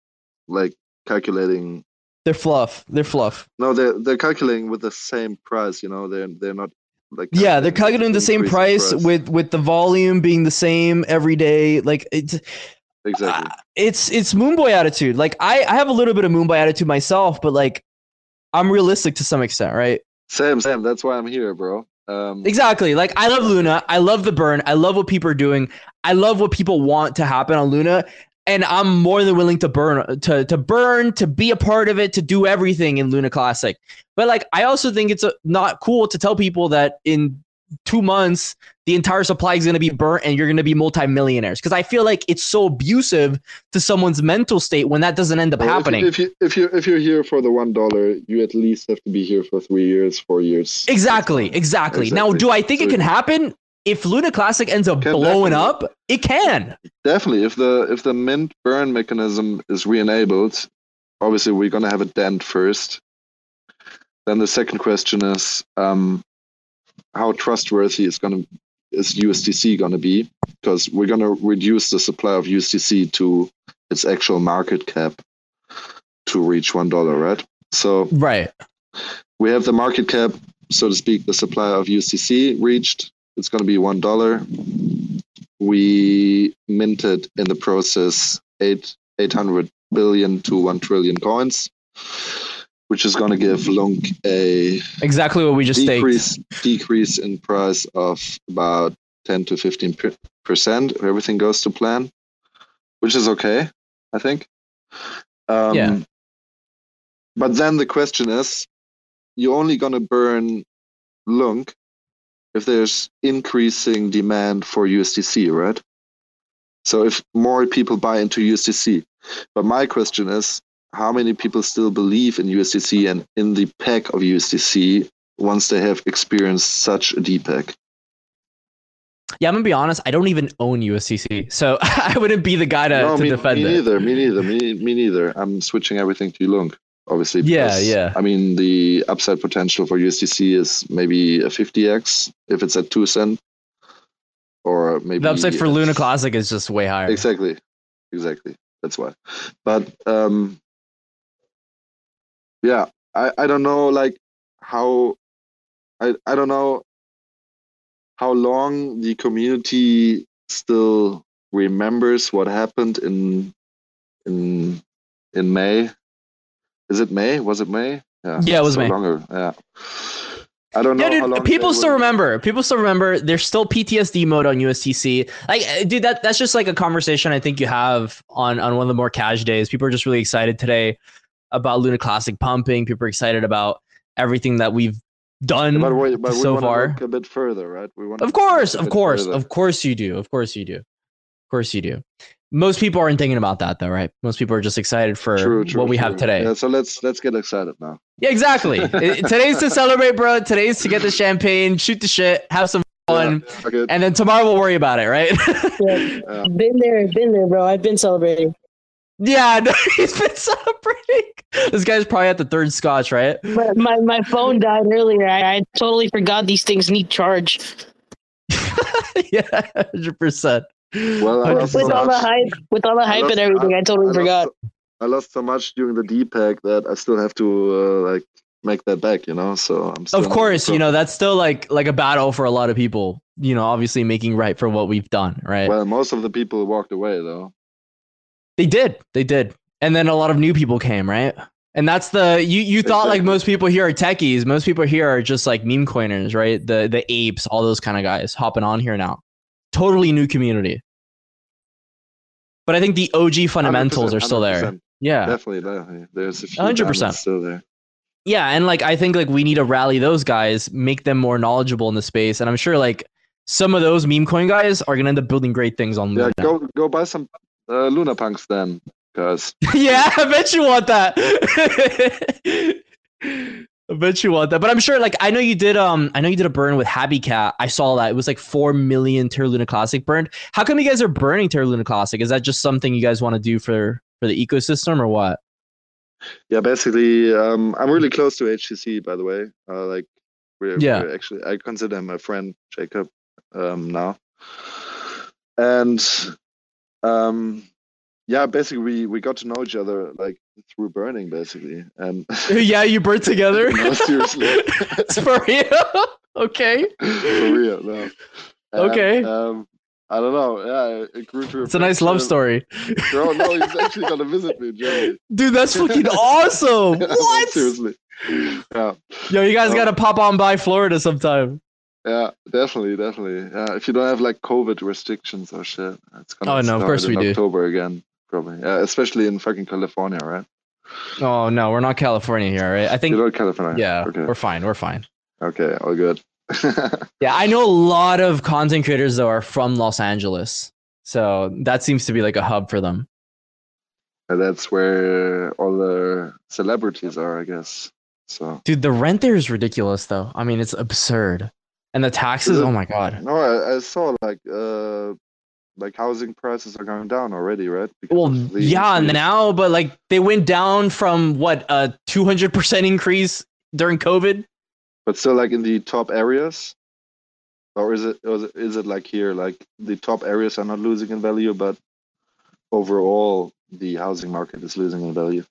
like calculating They're fluff. They're fluff. no they're they're calculating with the same price you know they're they're not like Yeah, they're calculating the same in price with with the volume being the same every day. Like it's exactly it's it's Moonboy attitude. Like I I have a little bit of Moonboy attitude myself, but like I'm realistic to some extent, right? Sam, Sam, that's why I'm here, bro. Um, Exactly. Like I love Luna. I love the burn. I love what people are doing. I love what people want to happen on Luna. And I'm more than willing to burn to to burn, to be a part of it, to do everything in Luna Classic. But like I also think it's a, not cool to tell people that in two months the entire supply is going to be burnt and you're going to be multimillionaires because I feel like it's so abusive to someone's mental state when that doesn't end up well, happening. If you if you if you're here for the one dollar, you at least have to be here for three years, four years. Exactly, exactly. Now, do I think it can happen? If Luna Classic ends up blowing up, it can. Definitely, if the if the mint burn mechanism is re-enabled, obviously we're gonna have a dent first. Then the second question is, um, how trustworthy is gonna is USTC gonna be? Because we're gonna reduce the supply of USTC to its actual market cap to reach one dollar, right? So Right. we have the market cap, so to speak, the supply of USTC reached. It's going to be one dollar. We minted in the process eight eight hundred billion to one trillion coins, which is going to give Lunk a Exactly what we just staked. decrease decrease in price of about ten to fifteen percent. If everything goes to plan, which is okay, I think. Um, Yeah. But then the question is, you're only gonna burn Lunk if there's increasing demand for USTC, right? So if more people buy into USTC. But my question is, how many people still believe in USTC and in the pack of USTC once they have experienced such a depeg? Yeah, I'm gonna be honest. I don't even own USTC, so I wouldn't be the guy to, no, to me, defend me it. neither. Me neither. Me, me neither. I'm switching everything to Lunk, obviously. Yeah, because, yeah. I mean, the upside potential for USTC is maybe a 50x if it's at two cent, or maybe The upside for Luna Classic is just way higher. Exactly, exactly. That's why. But um, yeah, I I don't know like how I I don't know how long the community still remembers what happened in in in May. Is it May? Was it May? Yeah. Yeah, it was so May. Longer. Yeah. I don't know. Yeah, how long dude. People still remember. People still remember. There's still PTSD mode on USTC. Like, uh, dude, that that's just like a conversation I think you have on on one of the more cash days. People are just really excited today about Luna Classic pumping. People are excited about everything that we've done But, we, but so far. a bit further, right? We want Of course, of course, further. of course you do. Of course you do. Of course you do. Most people aren't thinking about that though, right? Most people are just excited for True, true, what we have today. Yeah, so let's let's get excited now. Yeah, exactly. Today's to celebrate, bro. Today's to get the champagne, shoot the shit, have some fun, Yeah, okay. and then tomorrow we'll worry about it, right? Yeah. Been there, been there, bro. I've been celebrating. yeah, no, he's been celebrating. This guy's probably at the third scotch, right? My, my, my phone died earlier. I, I totally forgot these things need charge. yeah, hundred percent. Well, I With, lost with so all the hype, with all the hype lost- and everything, I, totally lost- forgot. I lost so much during the depeg that I still have to uh, like make that back. You know, so I'm. Still Of course, you know that's still like like a battle for a lot of people. You know, obviously making right for what we've done, right? Well, most of the people walked away though. They did. They did. And then a lot of new people came, right? And that's the you you thought like most people here are techies. Most people here are just like meme coiners, right? The the apes, all those kind of guys hopping on here now. Totally new community. But I think the OG fundamentals are still there. Yeah. Definitely, definitely. There's a few 100%. still there. Yeah, and like I think like we need to rally those guys, make them more knowledgeable in the space, and I'm sure like some of those meme coin guys are gonna end up building great things on Yeah, Luna. go go buy some uh, Luna Punks then, cause yeah, I bet you want that. I bet you want that. But I'm sure like I know you did um I know you did a burn with Happy Cat. I saw that. It was like four million Terra Luna Classic burned. How come you guys are burning Terra Luna Classic? Is that just something you guys want to do for for the ecosystem or what? Yeah, basically, um, I'm really close to HTC, by the way. Uh, like, we're, Yeah. we're actually, I consider him a friend, Jacob, um, now. And, um, yeah, basically, we, we got to know each other like through burning, basically. And yeah, you burned together. No, seriously. it's for real. okay. for real, no. And, Okay. Um, I don't know. Yeah, it grew to. It's a nice love story. Bro, no, he's actually gonna visit me Germany. Dude, that's fucking awesome. What? Seriously. Yeah. Yo, you guys Oh. gotta pop on by Florida sometime. Yeah, definitely, definitely. Yeah, if you don't have like COVID restrictions or shit, it's gonna Oh, no, of course we do. October again, probably. Yeah, especially in fucking California, right? Oh no, we're not California here, right? I think You're not California. yeah, Okay. we're fine. We're fine. Okay. All good. Yeah, I know a lot of content creators though are from Los Angeles, so that seems to be like a hub for them. And that's where all the celebrities are, I guess. So Dude, the rent there is ridiculous though. I mean, it's absurd, and the taxes. It? Oh my god. no, I, I saw like uh like housing prices are going down already, right? Because Well, yeah, increase. now, but like they went down from what a two hundred percent increase during COVID. but still like in the top areas, or is it or is it, is it like here like the top areas are not losing in value, but overall the housing market is losing in value.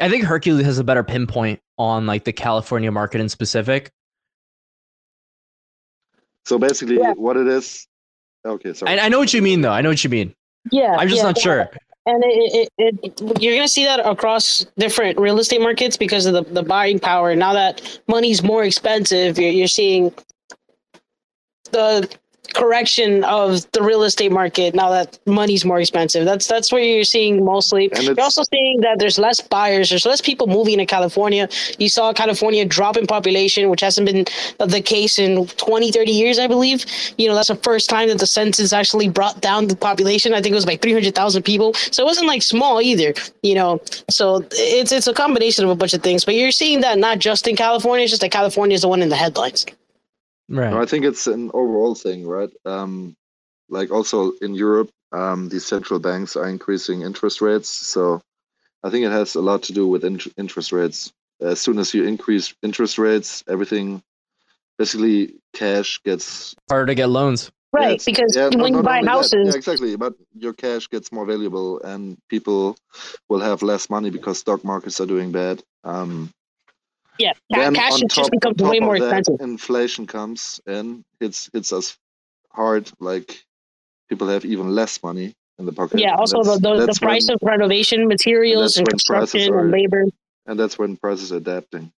I think Hercules has a better pinpoint on like the California market in specific. So basically, Yeah. what it is. Okay, sorry. I, I know what you mean though. I know what you mean. Yeah, I'm just yeah, not sure. and it, it, it, you're going to see that across different real estate markets because of the, the buying power. Now that money's more expensive, you're, you're seeing the correction of the real estate market now that money's more expensive. That's that's where you're seeing mostly. You're also seeing that there's less buyers, there's less people moving to California. You saw California drop in population, which hasn't been the case in 20, 30 years, I believe. You know, that's the first time that the census actually brought down the population. I think it was like 300,000 people. So it wasn't like small either, you know. So it's it's a combination of a bunch of things. But you're seeing that not just in California, it's just that California is the one in the headlines. Right. No, I think it's an overall thing, right? Um, like also in Europe, um, the central banks are increasing interest rates. So I think it has a lot to do with int- interest rates. As soon as you increase interest rates, everything, basically, cash gets Harder to get loans. Right, Yes. because Yeah, no, when you not buy houses, yeah, exactly. But your cash gets more valuable, and people will have less money because stock markets are doing bad. Um, yeah, then cash on just top- becomes on top way of more that, expensive. Inflation comes in, hits hits us hard. Like people have even less money in the pocket. Yeah, also the, the, the price when, of renovation materials that's and construction are- and labor. and that's when prices are adapting.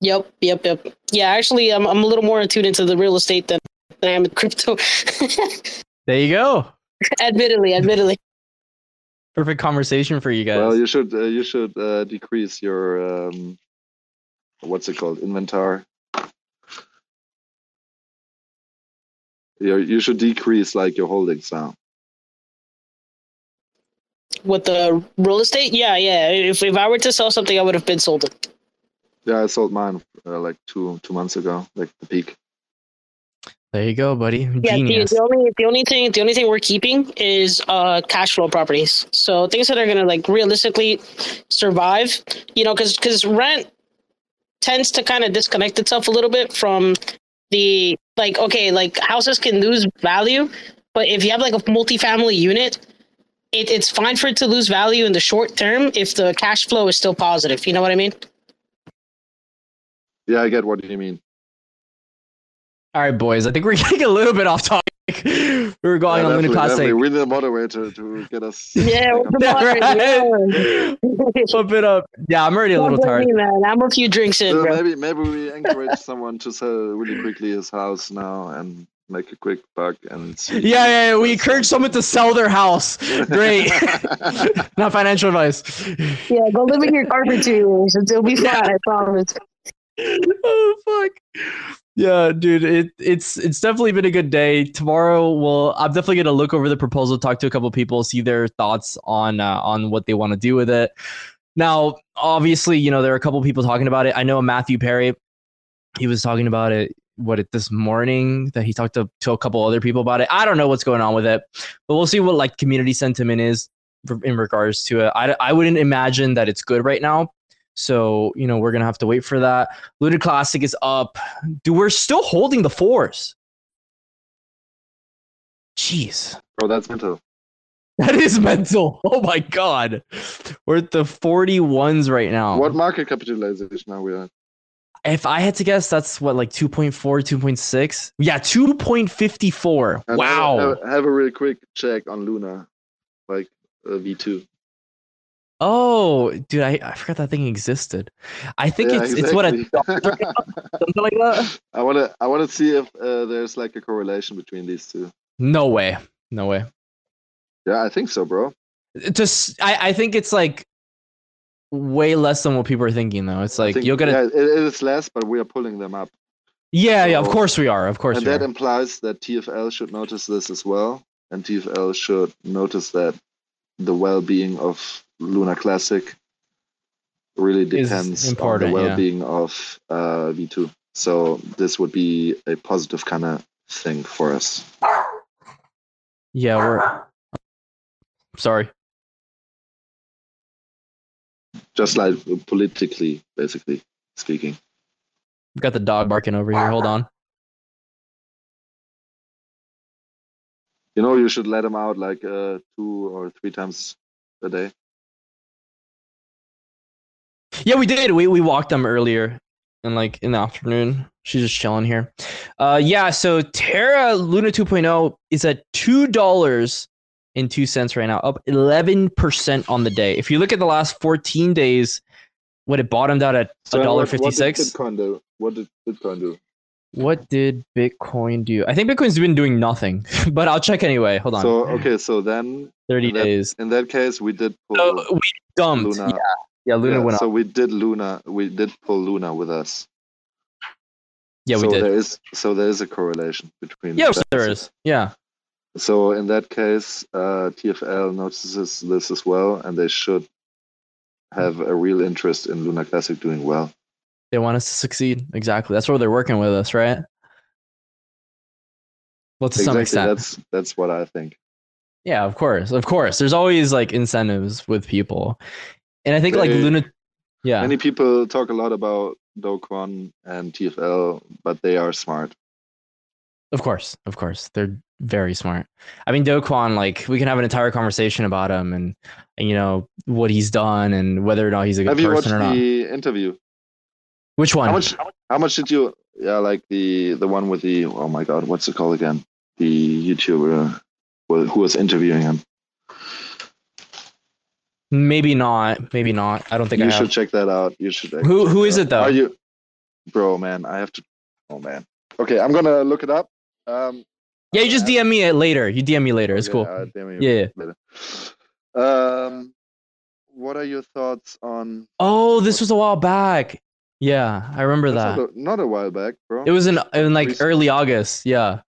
Yep, yep, yep. Yeah, actually, I'm, I'm a little more attuned into the real estate than, than I am with crypto. There you go. admittedly, admittedly. Perfect conversation for you guys. Well, you should uh, you should uh, decrease your um, what's it called inventory. You you should decrease like your holdings now. With the real estate, yeah, yeah. If, if I were to sell something, I would have been sold it. Yeah, I sold mine uh, like two two months ago, like the peak. there you go, buddy. Yeah, the, the only the only thing the only thing we're keeping is uh cash flow properties. So things that are gonna like realistically survive, you know, because because rent tends to kind of disconnect itself a little bit from the like okay like houses can lose value, but if you have like a multifamily unit. It, it's fine for it to lose value in the short term if the cash flow is still positive. You know what I mean? Yeah, I get what you mean. All right, boys. I think we're getting a little bit off topic. We were going Yeah, on Luna definitely, Classic. definitely. We need a moderator to get us. Yeah, back on we're. Yeah. Pump it up. Yeah, I'm already a little Don't tired. me, man. I'm a few drinks in, So bro. maybe maybe we encourage someone to sell really quickly his house now and make a quick buck and see. Yeah, yeah, yeah. We encourage someone to sell their house. Great. Not financial advice. Yeah, go live in your car for two years. It'll be fine. I promise. oh fuck. Yeah, dude, it, it's it's definitely been a good day. Tomorrow, we'll I'm definitely gonna look over the proposal, talk to a couple people, see their thoughts on uh, on what they want to do with it. Now, obviously, you know there are a couple people talking about it. I know Matthew Perry, he was talking about it. What it this morning that he talked to, to a couple other people about it. I don't know what's going on with it, but we'll see what like community sentiment is in regards to it. I I wouldn't imagine that it's good right now. So you know we're gonna have to wait for that. Luna Classic is up. Dude, we're still holding the fours. Jeez. Oh, that's mental. That is mental. Oh my god. We're at the 41s right now. What market capitalization are we at? If I had to guess, that's what, like 2.4, 2.6? Yeah, 2.54. And wow. Have, have, have a really quick check on Luna, like uh, V2. Oh, dude, I, I forgot that thing existed. I think Yeah, it's it's what a something like that. I want to I want to see if uh, there's like a correlation between these two. No way, no way. Yeah, I think so, bro. Just I I think it's like way less than what people are thinking though. It's like think- you're gonna yeah, it, it is less, but we are pulling them up, yeah yeah of course we are of course and that are. implies that TFL should notice this as well, and TFL should notice that the well-being of Luna Classic really depends on the well-being of uh, V2. So this would be a positive kind of thing for us. Yeah, we're sorry. just like politically, basically speaking. We've got the dog barking over here. Hold on. You know, you should let them out like uh, two or three times a day. Yeah, we did. We we walked them earlier and like in the afternoon. She's just chilling here. Uh yeah, so Terra Luna 2.0 is at two dollars and two cents right now, up eleven percent on the day. If you look at the last 14 days, what it bottomed out at a dollar fifty six. What did Bitcoin do? What did Bitcoin do? What did Bitcoin do? I think Bitcoin's been doing nothing, but I'll check anyway. Hold on. So okay, so then 30 in that, days. in that case, we did pull So we dumped. Luna. Yeah, yeah, Luna yeah, went so up. So we did Luna. We did pull Luna with us. Yeah, we so did. There is so there is a correlation between. Yeah, that. there is. Yeah. So in that case, uh, TFL notices this as well, and they should have a real interest in Luna Classic doing well. They want us to succeed. Exactly. That's where they're working with us, right? Well, to some exactly. extent. That's that's what I think. Yeah, of course. Of course. There's always like incentives with people. And I think like Luna Yeah. Many people talk a lot about Do Kwon and TFL, but they are smart. Of course, of course, they're very smart. I mean, Do Kwon, like we can have an entire conversation about him and, and you know what he's done and whether or not he's a good Have you watched person or not. the interview? Which one? How much? How much did you? Yeah, like the the one with the oh my god, what's it called again? The YouTuber who who was interviewing him. Maybe not. Maybe not. I don't think you I should have. check that out. You should. Who who is it though? Are you, bro? Man, I have to. Oh man. Okay, I'm gonna look it up. Um, yeah, you just DM me it later. You DM me later. It's cool. Yeah. later. Um, what are your thoughts on? Oh, this was a while back. Yeah, I remember That's that. Not a, not a while back, bro. It was in in like Recent. early August. Yeah.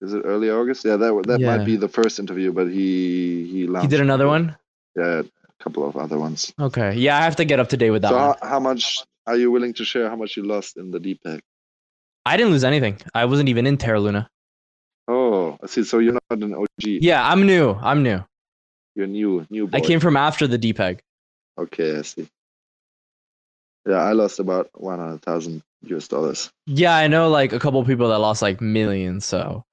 Is it early August? Yeah, that that Yeah. might be the first interview, but he he He did another one. Yeah, a couple of other ones. Okay. Yeah, I have to get up to date with that so one. how, how much are you willing to share? How much you lost in the depeg? I didn't lose anything. I wasn't even in Terra Luna. Oh, I see. So you're not an OG. Yeah, I'm new. I'm new. You're new, new boy. I came from after the depeg. Okay, I see. Yeah, I lost about one hundred thousand US dollars. Yeah, I know like a couple people that lost like millions, so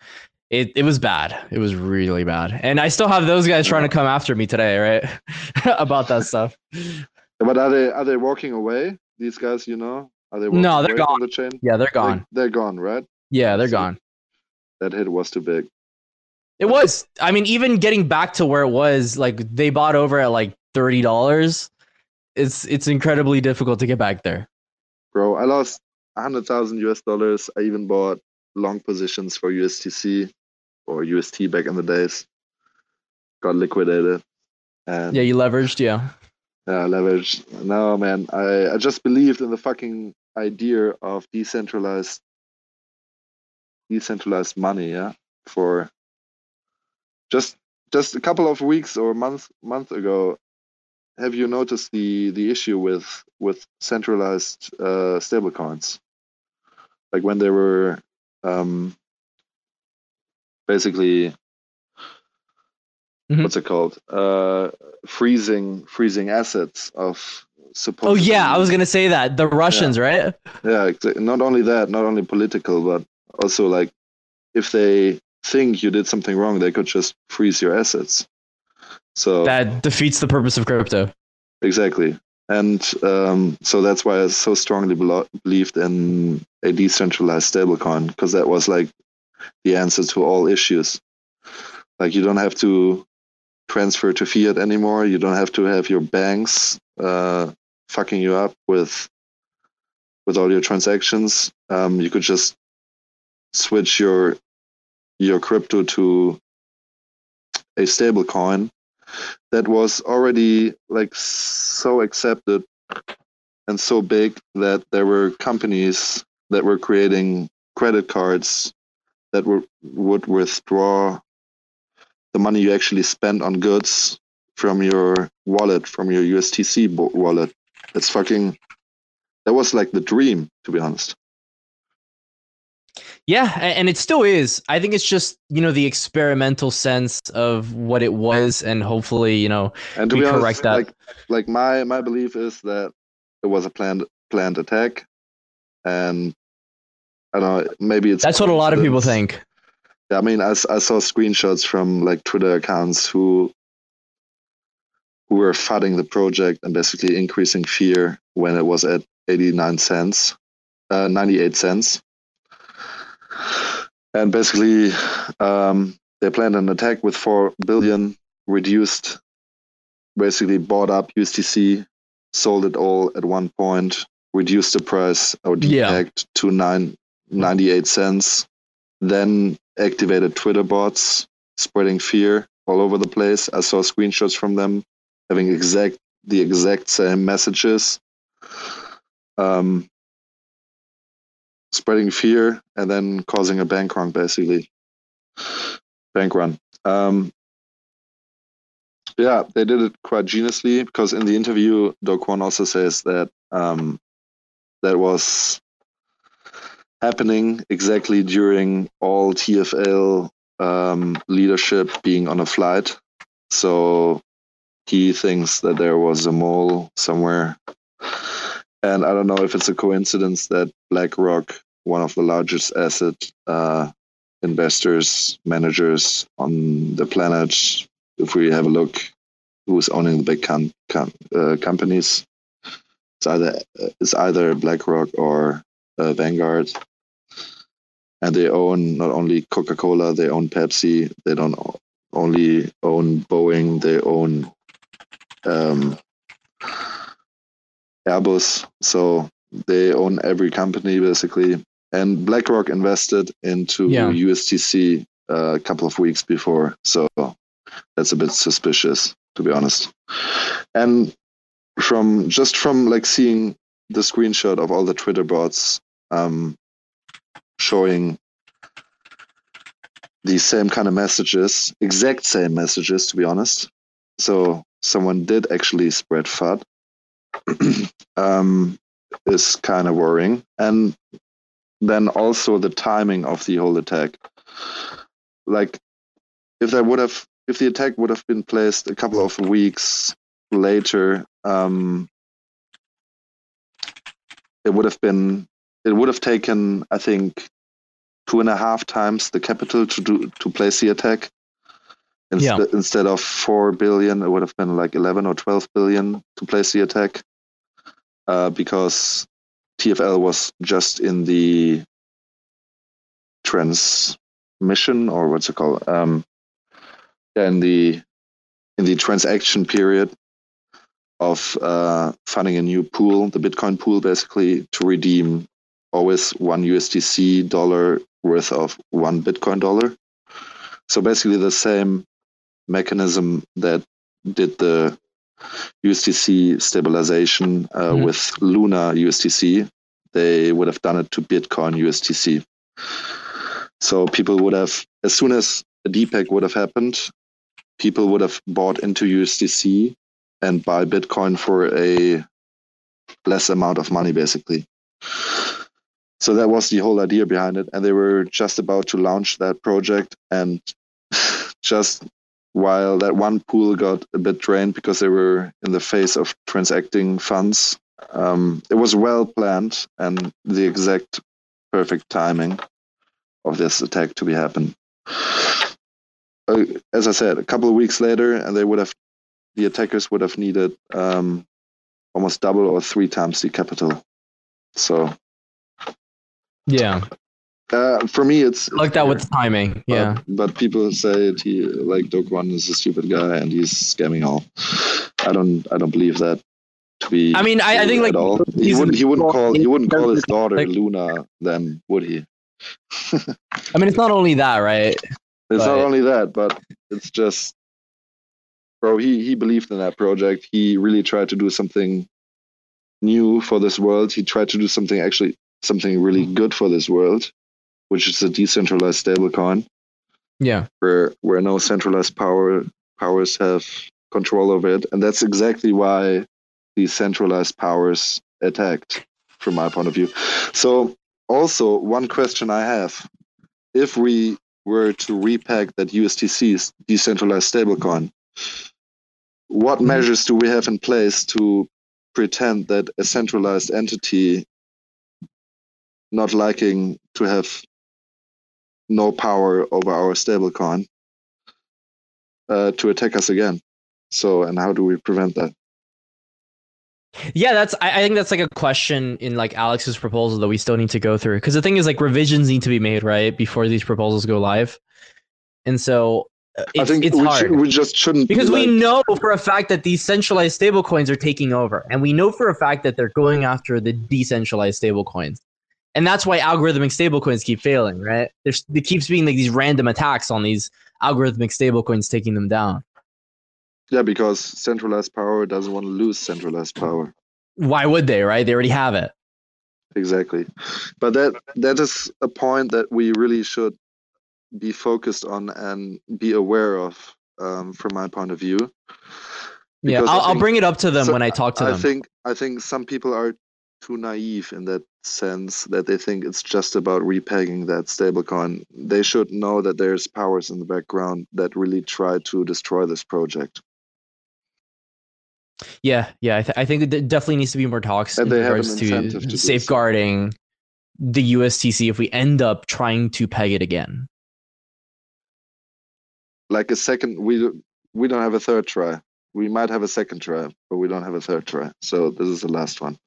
it, it was bad. It was really bad. And I still have those guys trying to come after me today, right? About that stuff. But are they are they walking away? These guys, you know, are they? Walking No, they're gone. The chain. Yeah, they're gone. They're gone, right? Yeah, they're See. gone. That hit was too big. It was. I mean, even getting back to where it was, like they bought over at like thirty dollars. It's it's incredibly difficult to get back there. bro. I lost hundred thousand US dollars. I even bought long positions for USTC or UST back in the days. Got liquidated, and Yeah, you leveraged. Yeah. yeah, leveraged. No, man, I I just believed in the fucking idea of decentralized decentralized money. Yeah, for just just a couple of weeks or month month ago. Have you noticed the the issue with with centralized uh, stablecoins? Like when they were um, basically Mhm. what's it called? Uh, freezing freezing assets of supposed. Oh yeah, I was gonna say that the Russians, right? Yeah, not only that, not only political, but also like if they think you did something wrong, they could just freeze your assets. So That defeats the purpose of crypto. exactly, and um, so that's why I so strongly belo- believed in a decentralized stablecoin because that was like the answer to all issues. Like you don't have to transfer to fiat anymore. You don't have to have your banks uh, fucking you up with with all your transactions. Um, you could just switch your your crypto to a stable coin that was already like so accepted and so big that there were companies that were creating credit cards that were would withdraw the money you actually spend on goods from your wallet from your USTC wallet. It's fucking that was like the dream to be honest yeah, and it still is. I think it's just you know the experimental sense of what it was, and hopefully you know and to be honest, that. Like, like my my belief is that it was a planned planned attack, and I don't know. Maybe it's that's what a lot of people think. Yeah, I mean, I, I saw screenshots from like Twitter accounts who who were flooding the project and basically increasing fear when it was at 89 cents, uh, 98 cents and basically um, they planned an attack with four billion reduced basically bought up USTC, sold it all at one point, reduced the price or depegged yeah. to nine, 98 cents, then activated Twitter bots, spreading fear all over the place. I saw screenshots from them having exact the exact same messages. Um, spreading fear and then causing a bank run, basically. Bank run. Um, yeah, they did it quite geniusly because in the interview, Do Kwon also says that um, that was happening exactly during all TFL um, leadership being on a flight. So he thinks that there was a mole somewhere and I don't know if it's a coincidence that BlackRock, one of the largest asset uh, investors, managers on the planet, if we have a look, who's owning the big com- com- uh, companies, it's either it's either BlackRock or uh, Vanguard, and they own not only Coca Cola, they own Pepsi. They don't only own Boeing, they own um, Airbus. So they own every company basically. And BlackRock invested into yeah. USTC uh, a couple of weeks before. So that's a bit suspicious, to be honest. And from just from like seeing the screenshot of all the Twitter bots um, showing the same kind of messages, exact same messages, to be honest. So someone did actually spread FUD um, is kind of worrying. And then also the timing of the whole attack. Like, if there would have, if the attack would have been placed a couple of weeks later, um, it would have been, it would have taken, I think, two and a half times the capital to do to place the attack. Instead, yeah. instead of four billion, it would have been like eleven or twelve billion to place the attack, uh, because TFL was just in the transmission or what's it called? Um, in the in the transaction period of uh, funding a new pool, the Bitcoin pool, basically to redeem always one USDC dollar worth of one Bitcoin dollar. So basically the same mechanism that did the USDC stabilization uh, mm-hmm. with Luna USDC, they would have done it to Bitcoin USDC. So people would have, as soon as a depeg would have happened, people would have bought into USDC and buy Bitcoin for a less amount of money, basically. So that was the whole idea behind it. And they were just about to launch that project. And just while that one pool got a bit drained because they were in the phase of transacting funds. Um, it was well planned and the exact perfect timing of this attack to be happen. Uh, as I said, a couple of weeks later, and they would have, the attackers would have needed um, almost double or three times the capital. So, yeah, Uh, for me, it's, like that with the timing. Yeah. But people say it, he like Do Kwon is a stupid guy and he's scamming all. I don't. I don't believe that. To be. I mean, I, I think like all. he wouldn't. He wouldn't call. He wouldn't call his daughter like- Luna. Then would he? I mean, it's not only that, right? It's not only that, but it's just, bro. He he believed in that project. He really tried to do something new for this world. He tried to do something actually something really good for this world, which is a decentralized stablecoin Yeah. where where no centralized power powers have control over it, and that's exactly why these centralized powers attacked, from my point of view. So, also one question I have: if we were to repeg that USTC's decentralized stablecoin, what Mhm. measures do we have in place to pretend that a centralized entity not liking to have no power over our stablecoin uh, to attack us again. So, and how do we prevent that? Yeah, that's. I, I think that's like a question in like Alex's proposal that we still need to go through because the thing is like revisions need to be made right before these proposals go live, and so uh, it's, I think it's we, hard. should, we just shouldn't be because we like- know for a fact that these centralized stablecoins are taking over, and we know for a fact that they're going after the decentralized stablecoins, and that's why algorithmic stablecoins keep failing. Right? There's there keeps being like these random attacks on these algorithmic stablecoins taking them down. yeah, because centralized power doesn't want to lose centralized power. Why would they? Right? They already have it. Exactly, but that that is a point that we really should be focused on and be aware of, um, from my point of view. Yeah, Because I I'll, I'll bring it up to them so when I talk to I them. I think I think some people are too naive in that sense that they think it's just about repegging that stablecoin. They should know that there's powers in the background that really try to destroy this project. Yeah, yeah. I, th- I think that there definitely needs to be more talks And in they have an regards to, to safeguarding the USTC if we end up trying to peg it again. Like a second, we we don't have a third try. We might have a second try, but we don't have a third try. So this is the last one.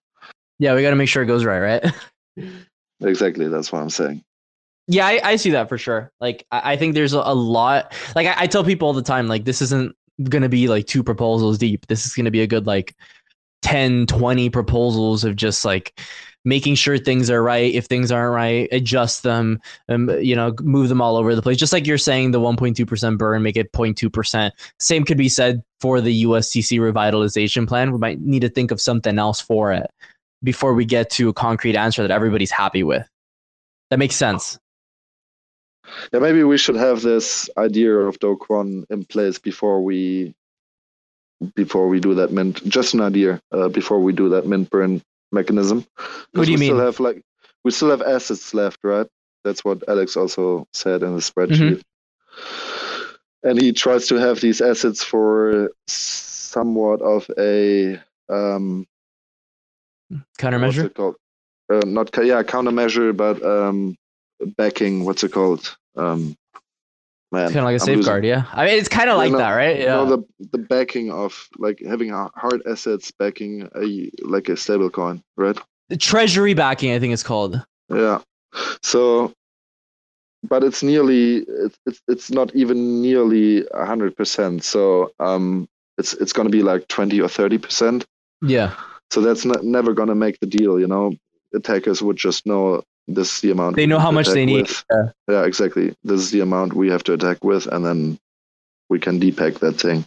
Yeah, we got to make sure it goes right, right? Exactly, that's what I'm saying. yeah, I, I see that for sure. Like, I, I think there's a, a lot. Like, I, I tell people all the time, like, this isn't gonna be like two proposals deep. This is gonna be a good like 10, 20 proposals of just like making sure things are right. If things aren't right, adjust them. and you know, move them all over the place. Just like you're saying, the 1.2% burn, make it 0.2%. Same could be said for the USTC revitalization plan. We might need to think of something else for it before we get to a concrete answer that everybody's happy with. That makes sense. Yeah, maybe we should have this idea of Do Kwon in place before we before we do that mint. Just an idea uh, before we do that mint burn mechanism. What do you we Still have like we still have assets left, right? That's what Alex also said in the spreadsheet. Mm-hmm. And he tries to have these assets for somewhat of a um, what's Countermeasure. it called? Uh, not yeah, countermeasure, but um, backing. What's it called? Um, man, Kind of like a I'm losing- safeguard, yeah. I mean, it's kind of like no, that, right? Yeah. No, the the backing of like having hard assets backing a like a stable coin, right? The treasury backing, I think it's called. Yeah. So, but it's nearly it's it's, it's not even nearly a hundred percent. So um, it's it's gonna be like twenty or thirty percent. Yeah. So that's not, never gonna make the deal. You know, attackers would just know this is the amount. They know how much they need. Yeah. Yeah, exactly. This is the amount we have to attack with, and then we can depeg that thing.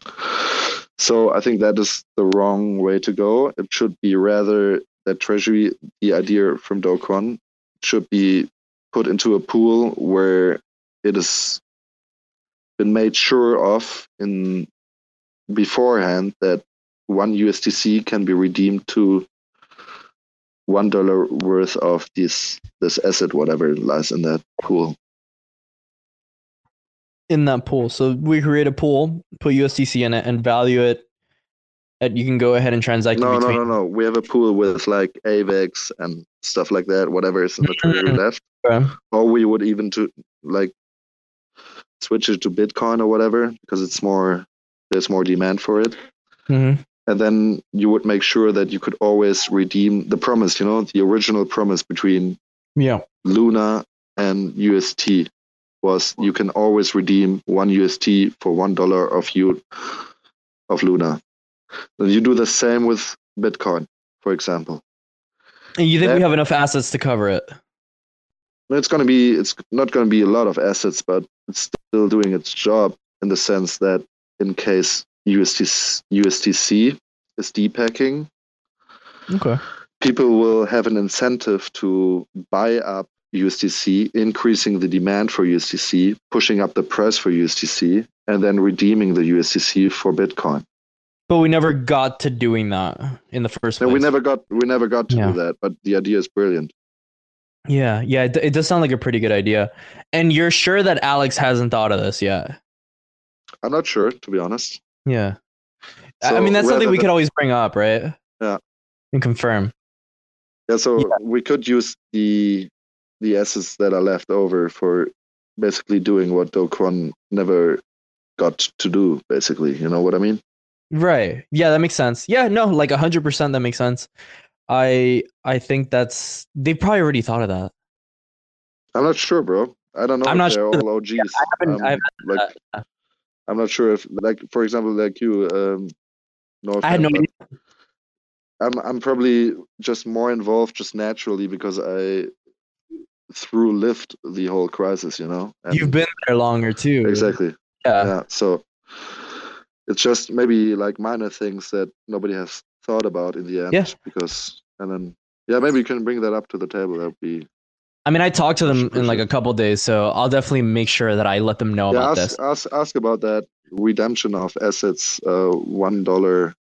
So I think that is the wrong way to go. It should be rather that treasury, the idea from Do Kwon, should be put into a pool where it has been made sure of in beforehand that one USDC can be redeemed to one dollar worth of this this asset, whatever lies in that pool. In that pool. So we create a pool, put USDC in it, and value it. And you can go ahead and transact No, in no, between. no, no. We have a pool with like AVEX and stuff like that, whatever is in the treasury Mhm. left. Okay. Or we would even to like switch it to Bitcoin or whatever because it's more there's more demand for it. Mhm. And then you would make sure that you could always redeem the promise, you know, the original promise between Yeah. Luna and UST was you can always redeem one UST for one dollar of you of Luna. And you do the same with Bitcoin, for example. And you think we have enough assets to cover it? It's gonna be it's not gonna be a lot of assets, but it's still doing its job in the sense that in case UST, USTC is depegging, Okay. people will have an incentive to buy up USDC, increasing the demand for USDC, pushing up the price for USDC, and then redeeming the USDC for Bitcoin. But we never got to doing that in the first No, place. we never got we never got to Yeah. do that, but the idea is brilliant. Yeah, yeah, it, it does sound like a pretty good idea. And you're sure that Alex hasn't thought of this yet? I'm not sure, to be honest. Yeah. I- I mean, that's something we than- could always bring up, right? Yeah. And confirm. Yeah, so Yeah. we could use the the assets that are left over for basically doing what Do Kwon never got to do, basically. You know what I mean? Right. Yeah, that makes sense. Yeah, no, like 100% that makes sense. I I think that's they probably already thought of that. I'm not sure, bro. I don't know I'm if not they're sure. all OGs. haven't- Um, I haven't like uh, I'm not sure if like for example like you um no I had no idea. I'm I'm probably just more involved just naturally because I through lived the whole crisis, you know. And You've been there longer too. exactly. Yeah. yeah so it's just maybe like minor things that nobody has thought about in the end Yeah. because and then yeah maybe you can bring that up to the table that would be I mean, I talked to them in like a couple days, so I'll definitely make sure that I let them know yeah about ask, this. ask ask about that redemption of assets uh one dollar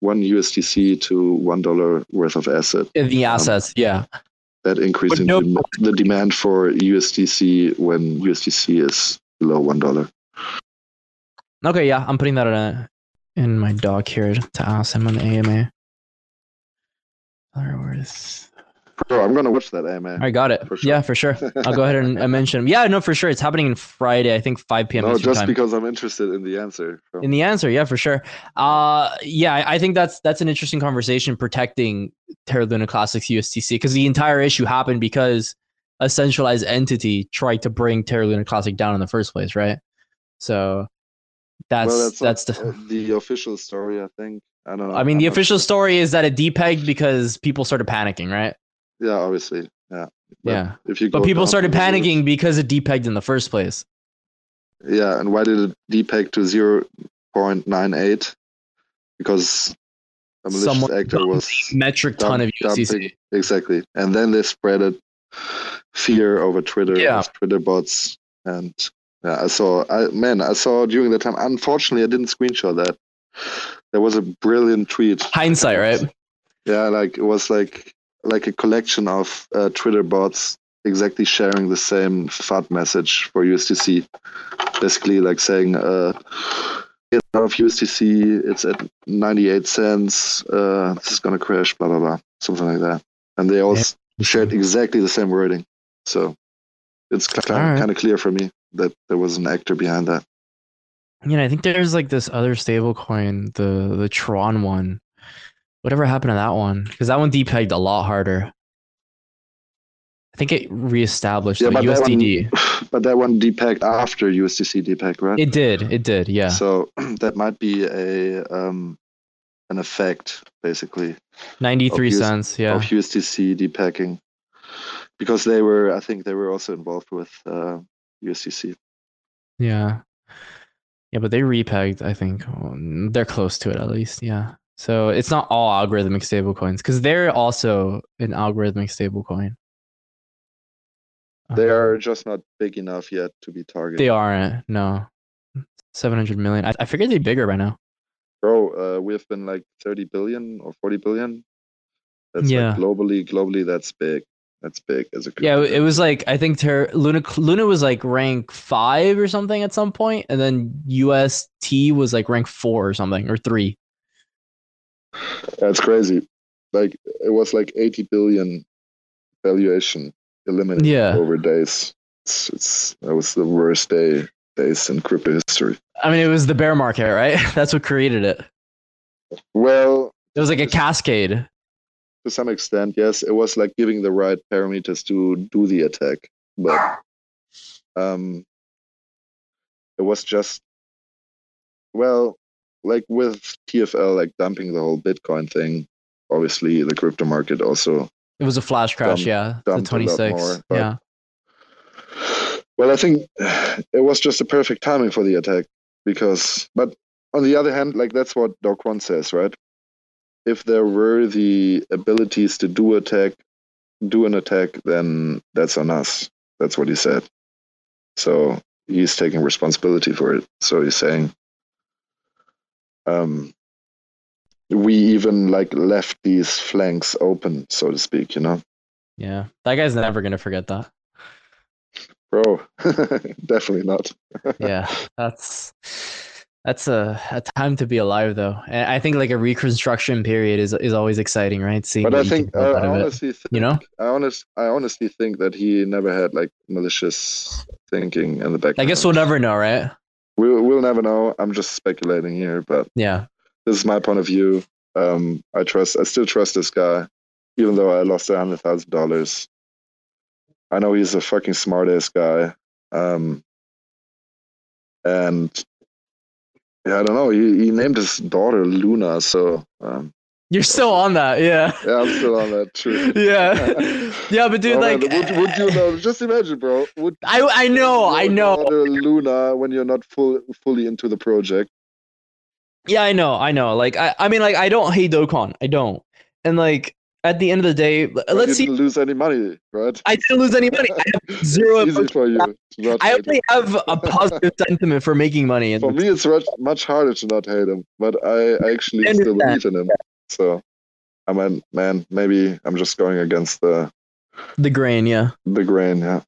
one USDC to one dollar worth of asset In the assets, yeah. that increasing no- the, the demand for USDC when USDC is below one dollar Okay, yeah, I'm putting that in, in my doc here to ask him on the AMA. Dollar worth. Bro I'm gonna watch that AMA I got it. For sure. Yeah, for sure. I'll go ahead and mention him. Yeah, no, for sure. It's happening in Friday, I think 5 p.m. no Eastern just time. because I'm interested in the answer in the answer yeah for sure uh yeah I- think that's that's an interesting conversation protecting terra luna classics ustc because the entire issue happened because a centralized entity tried to bring terra luna classic down in the first place right so that's well, that's, that's, the the official story, I think. I don't know. i mean I'm the official sure. story is that it depegged because people started panicking right Yeah, obviously. Yeah. But Yeah. If you but people down started panicking because it depegged in the first place Yeah, and why did it depeg to zero point nine eight? Because a malicious Someone actor was metric ton of dump- USDC. dumping- exactly, and then they spread it fear over Twitter, Yeah. Twitter bots, and yeah, I saw. I man, I saw during that time. Unfortunately, I didn't screenshot that. There was a brilliant tweet. hindsight right Yeah, like it was like like a collection of uh, Twitter bots exactly sharing the same FUD message for USDC. Basically, like saying, uh, "Get out of USDC. It's at ninety-eight cents. Uh, this is gonna crash. Blah blah blah. Something like that." And they all Yeah. shared exactly the same wording. So it's kind of, Alright. kind of clear for me that there was an actor behind that. you know, I think there's like this other stable coin, the the Tron one. Whatever happened to that one? Because that one depegged a lot harder. I think it reestablished Yeah, but that one- USDD. But that one depegged after USDC depeg, right? It did. It did. Yeah. So that might be a um, an effect, basically, 93 US cents. Yeah. of USDC depegging, because they were, I think, they were also involved with uh, USDC. Yeah. Yeah, but they repegged, I think. They're close to it at least. Yeah. So it's not all algorithmic stablecoins because they're also an algorithmic stablecoin. They Uh, are just not big enough yet to be targeted. They aren't. No. 700 million. I, I figured they'd bigger by now. Bro, uh, we have been like 30 billion or 40 billion. That's Yeah. like globally, globally, that's big. That's big as a Yeah, it was like I think Ter- Luna Luna was like rank five or something at some point, and then UST was like rank four or something or three. That's crazy. Like it was like 80 billion valuation eliminated Yeah. over days. It's, it's that was the worst day days in crypto history. I mean, it was the bear market, right? That's what created it. Well, It was like a cascade. to some extent, yes, it was like giving the right parameters to do the attack. but um, it was just well, like with TFL, like dumping the whole Bitcoin thing. Obviously, the crypto market also. It was a flash crash, Dumped- yeah. The dumped lot 26. more, yeah. Well, I think it was just a perfect timing for the attack because, but on the other hand, like that's what Do Kwon says, right? If there were the abilities to do attack, do an attack, then that's on us. That's what he said. So he's taking responsibility for it. So he's saying, um, we even like left these flanks open, so to speak. You know, Yeah. That guy's never going to forget that. bro, definitely not. yeah. That's. That's a, a time to be alive, though. And I think like a reconstruction period is is always exciting, right? Seeing But I think I, build I it. honestly think, you know? I honest I honestly think that he never had like malicious thinking in the back. I guess we'll never know, right? We'll we'll never know. I'm just speculating here, but Yeah. this is my point of view. Um, I trust. I still trust this guy, even though I lost a hundred thousand dollars. I know he's a fucking smart ass guy. Um, and yeah, I don't know. He, he named his daughter Luna, so um, You're still on that, yeah. yeah, I'm still on that. True. yeah. Yeah, but dude, Oh, man, like would, would you know? Just imagine, bro. Would I I know, I know. Luna when you're not full fully into the project? Yeah, I know, I know. Like I, I mean like I don't hate Do Kwon. I don't. And like at the end of the day, But let's you see lose any money, right? I didn't lose any money. I have zero Easy for you. I only have a positive sentiment for making money For me, it's much, harder to not hate him, but I, I actually I still believe in him. So, I mean, man, maybe I'm just going against the the grain, yeah. the grain. Yeah.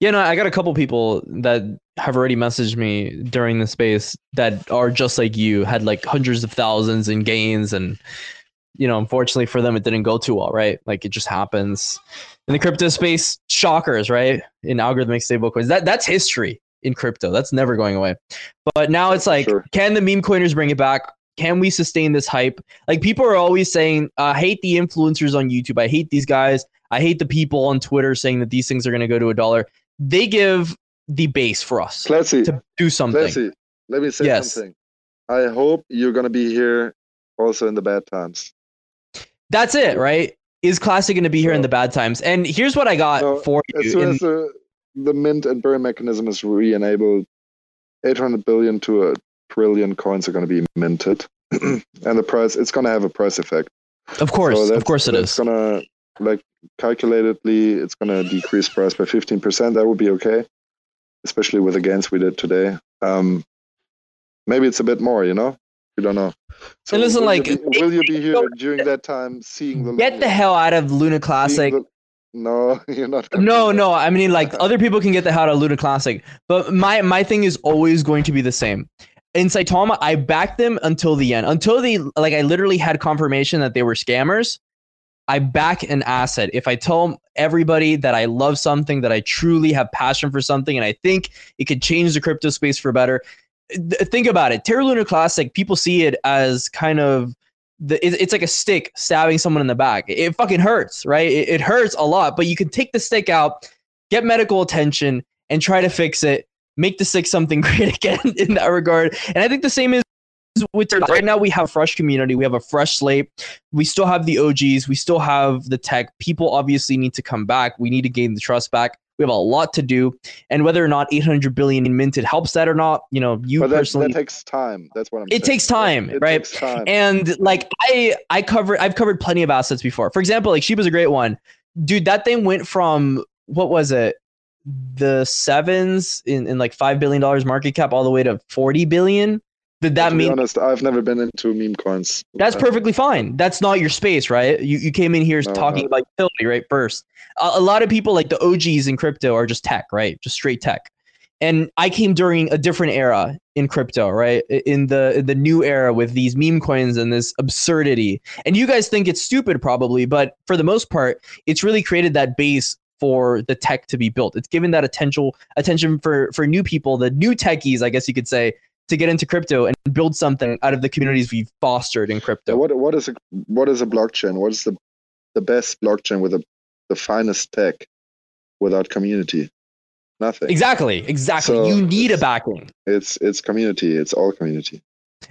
Yeah, no, I got a couple people that have already messaged me during the space that are just like you, had like hundreds of thousands in gains and you know, unfortunately for them it didn't go too well, right? Like it just happens. In the crypto space, shockers, right? In algorithmic stablecoins. That that's history in crypto. That's never going away. But now it's like, Sure. can the meme coiners bring it back? Can we sustain this hype? Like people are always saying, I hate the influencers on YouTube. I hate these guys. I hate the people on Twitter saying that these things are going to go to a dollar. They give the base for us Classy, to do something. Classy. Let me say Yes. something. I hope you're gonna be here also in the bad times. That's it, right? Is Classic going to be here in the bad times? And here's what I got So, for As you. soon in- as the, the mint and burn mechanism is re-enabled, 800 billion to a trillion coins are going to be minted, and the price it's going to have a price effect. of course, So of course it that's gonna like calculatedly, it's gonna decrease price by 15%. That would be okay, especially with the gains we did today. Um, maybe it's a bit more, you know. We don't know. So And listen, will like, you be, will you be here during that time, seeing the Get the hell out of Luna Classic. the- no, you're not. No, no. I mean, like other people can get the hell out of Luna Classic, but my my thing is always going to be the same. In Saitama, I backed them until the end. Until they like, I literally had confirmation that they were scammers. I back an asset. If I tell everybody that I love something, that I truly have passion for something, and I think it could change the crypto space for better. th- Think about it. Terra Luna Classic, people see it as kind of the, it- it's like a stick stabbing someone in the back. It, it fucking hurts, right? It, it hurts a lot, but you can take the stick out, get medical attention, and try to fix it. Make the six something great again in that regard. And I think the same is with right now we have a fresh community, we have a fresh slate. We still have the OGs, we still have the tech. People obviously need to come back. We need to gain the trust back. We have a lot to do, and whether or not 800 billion in minted helps that or not, you know, you But that, personally that takes time. That's what I'm. It saying. takes time, It right? Takes time. and like I I cover I've covered plenty of assets before. For example, like Shiba's a great one. Dude, that thing went from what was it? The sevens in, in like five billion dollars market cap all the way to 40 billion. Did that to be mean honest, I've never been into meme coins. that's Uh, perfectly fine. That's not your space, right? You you came in here No, talking no. about utility, right? First, a, a lot of people like the OGs in crypto are just tech, right? Just straight tech. And I came during a different era in crypto, right? In the in the new era with these meme coins and this absurdity. And you guys think it's stupid, probably, but for the most part, it's really created that base for the tech to be built. It's given that attention attention for for new people, the new techies, I guess you could say, to get into crypto and build something out of the communities we've fostered in crypto. What what is a what is a blockchain? What is the the best blockchain with the the finest tech? without community? Nothing. Exactly, exactly. So- you need a backing. It's it's community. It's all community.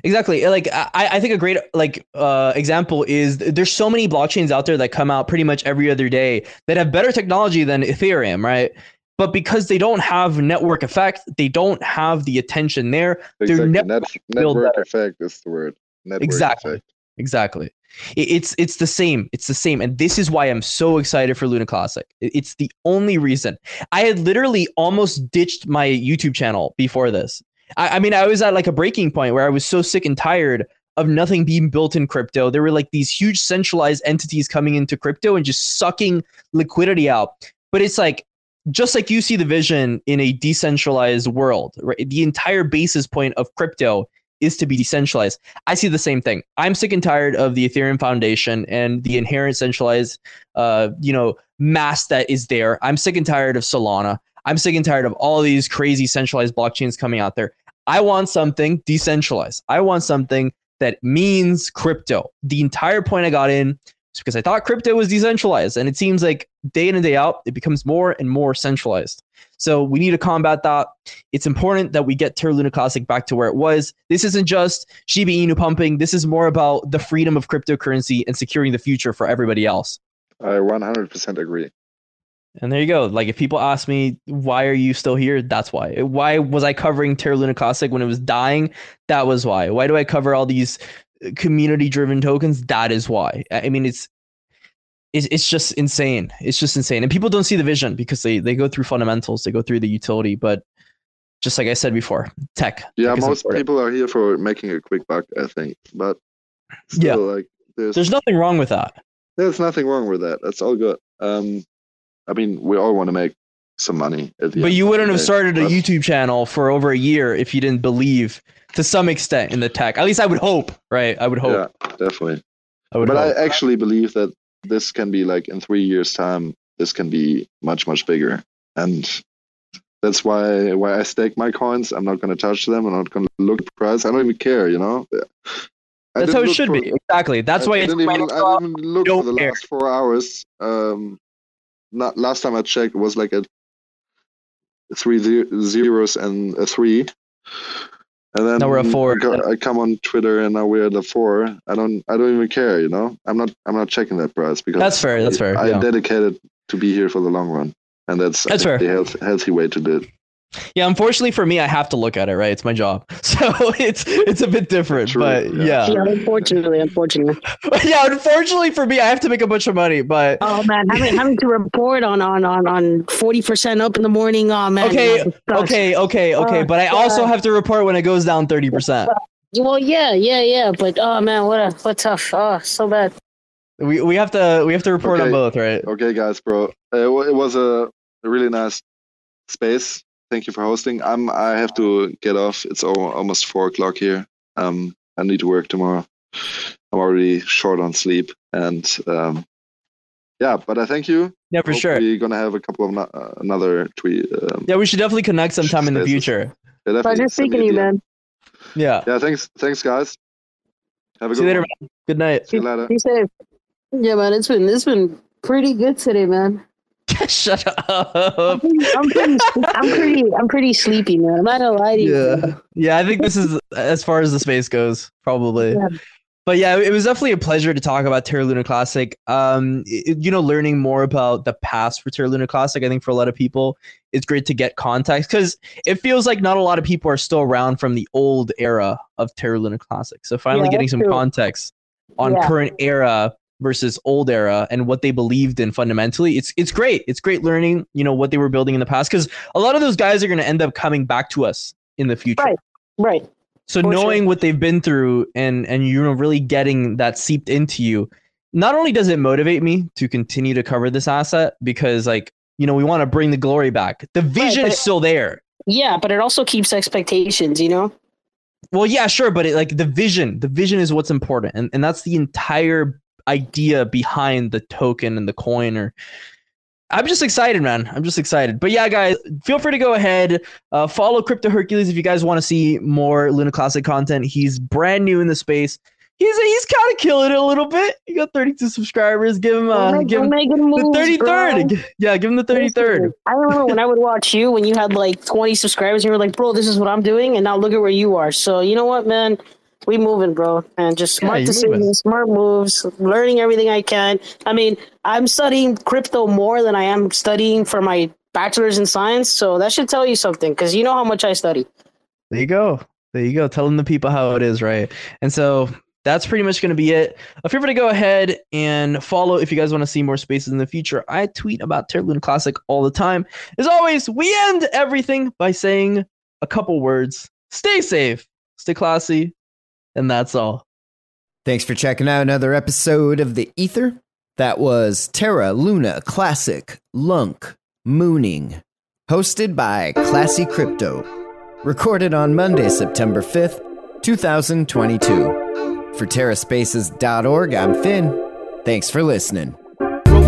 Exactly. Like I, I think a great like uh, example is there's so many blockchains out there that come out pretty much every other day that have better technology than Ethereum, right? But because they don't have network effect, they don't have the attention there. They're Exactly. Net, network better. effect is the word. Network Exactly. effect. Exactly. It's it's the same. It's the same, and this is why I'm so excited for Luna Classic. It's the only reason. I had literally almost ditched my YouTube channel before this. I, I mean, I was at like a breaking point where I was so sick and tired of nothing being built in crypto. There were like these huge centralized entities coming into crypto and just sucking liquidity out. But it's like just like you see the vision in a decentralized world, right? The entire basis point of crypto is to be decentralized. I see the same thing. I'm sick and tired of the Ethereum Foundation and the inherent centralized, uh, you know, mass that is there. I'm sick and tired of Solana. I'm sick and tired of all these crazy centralized blockchains coming out there. I want something decentralized. I want something that means crypto. The entire point I got in is because I thought crypto was decentralized, and it seems like day in and day out, it becomes more and more centralized. So we need to combat that. It's important that we get Terra Luna Classic back to where it was. This isn't just Shiba Inu pumping. This is more about the freedom of cryptocurrency and securing the future for everybody else. I 100% agree. And there you go. Like if people ask me why are you still here, that's why. Why was I covering Terra Luna Classic when it was dying? That was why. Why do I cover all these community driven tokens? That is why. I mean it's it's, it's just insane. It's just insane. And people don't see the vision because they they go through fundamentals, they go through the utility, but just like I said before, tech. Yeah, tech most people are here for making a quick buck, I think. But still, Yeah. like there's There's nothing wrong with that. there's nothing wrong with that. That's all good. Um, I mean, we all want to make some money. At the But you wouldn't have started a YouTube channel for over a year if you didn't believe to some extent in the tech. At least I would hope, right? I would hope. Yeah, definitely. I would but hope. I actually believe that this can be like in three years' time, this can be much much bigger, and that's why why I stake my coins. I'm not going to touch them. I'm not going to look at the price. I don't even care. You know. I That's how it should for- be. Exactly. That's I why it's even, I didn't look for the care. last four hours. Um, not last time I checked it was like a three zeros and a three. And then Now we're a four. I, come on Twitter and now we're at a four. I don't I don't even care, you know. I'm not I'm not checking that price because That's fair. That's fair. I, yeah. dedicated to be here for the long run, and that's That's fair. the health, healthy way to do it. Yeah. Unfortunately for me, I have to look at it. Right. It's my job. So it's it's a bit different. True, But yeah. yeah. Yeah, unfortunately, unfortunately. yeah. Unfortunately for me, I have to make a bunch of money. But Oh man, having having to report on on on on forty percent up in the morning. Oh man. okay, that okay, okay, okay. Oh, But I also have to report when it goes down thirty percent. Well, yeah, yeah, yeah. But oh man, what a what tough. Oh, so bad. We we have to we have to report on both, right? Okay, guys, bro. Uh, it it was a a really nice space. Thank you for hosting. I'm. I have to get off. It's al- almost four o'clock here. Um, I need to work tomorrow. I'm already short on sleep, and um, yeah. But I thank you. Yeah, for sure. We're gonna have a couple of no- uh, another tweet. Um, Yeah, we should definitely connect sometime in the future. yeah, Pleasure speaking to you, man. Yeah. Yeah, thanks, thanks, guys. Have a See good you later, one. man. Good night. See you later. Be safe. Yeah, man. It's been it's been pretty good today, man. Shut up. I'm pretty, I'm pretty, I'm pretty, sleepy, man. I'm not gonna lie to you. Yeah. Yeah, I think this is as far as the space goes, probably. Yeah. But yeah, it was definitely a pleasure to talk about Terra Luna Classic. Um, it- you know, learning more about the past for Terra Luna Classic, I think for a lot of people, it's great to get context because it feels like not a lot of people are still around from the old era of Terra Luna Classic. So finally Yeah, getting some true. context on Yeah. current era versus old era and what they believed in fundamentally. It's it's great. It's great learning, you know, what they were building in the past because a lot of those guys are going to end up coming back to us in the future. Right. Right. So For knowing sure. what they've been through and and you know really getting that seeped into you, not only does it motivate me to continue to cover this asset because like you know we want to bring the glory back. The vision but is still there. Yeah, but it also keeps expectations, you know. Well, yeah, sure, but it, like the vision, the vision is what's important, and and that's the entire idea behind the token and the coin. Or I'm just excited, man. I'm just excited. But yeah, guys, feel free to go ahead, uh, follow Crypto Hercules if you guys want to see more Luna Classic content. He's brand new in the space. he's he's kind of killing it a little bit. He got 32 subscribers. Give him uh, give him making the moves, 33rd. bro. Yeah, give him the 33rd. I remember when I would watch you when you had like 20 subscribers. You were like, "Bro, this is what I'm doing," and now look at where you are. So you know what, man? We moving, bro, and just smart you're decisions, moving. smart moves, learning everything I can. I mean, I'm studying crypto more than I am studying for my bachelor's in science. So that should tell you something, because you know how much I study. There you go. There you go. Telling the people how it is, right? And so that's pretty much going to be it. Feel free to go ahead and follow if you guys want to see more spaces in the future. I tweet about Terra Classic all the time. As always, we end everything by saying a couple words. Stay safe, stay classy, and that's all. Thanks for checking out another episode of The Ether. That was Terra Luna Classic Lunk Mooning, hosted by Classy Crypto. Recorded on Monday, September 5th, 2022. For TerraSpaces.org, I'm Finn. Thanks for listening.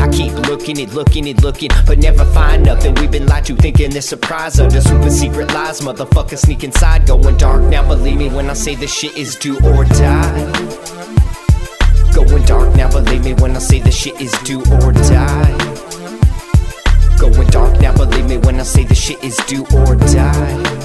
I keep looking and looking and looking, but never find nothing. We've been lied to, thinking this surprise under super secret lies. Motherfuckers sneak inside, going dark. Now believe me when I say this shit is do or die. Going dark, now believe me when I say this shit is do or die. Going dark, now believe me when I say this shit is do or die.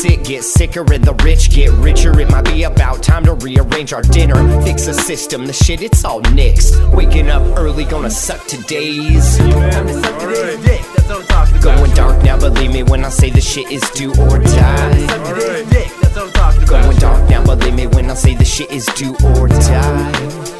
sick get sicker and the rich get richer, it might be about time to rearrange our dinner. Fix the system, the shit, it's all nixed. Waking up early, gonna suck today's. Suck. Going dark now, believe me when I say the shit is do or die. Going dark now, believe me when I say the shit is do or die.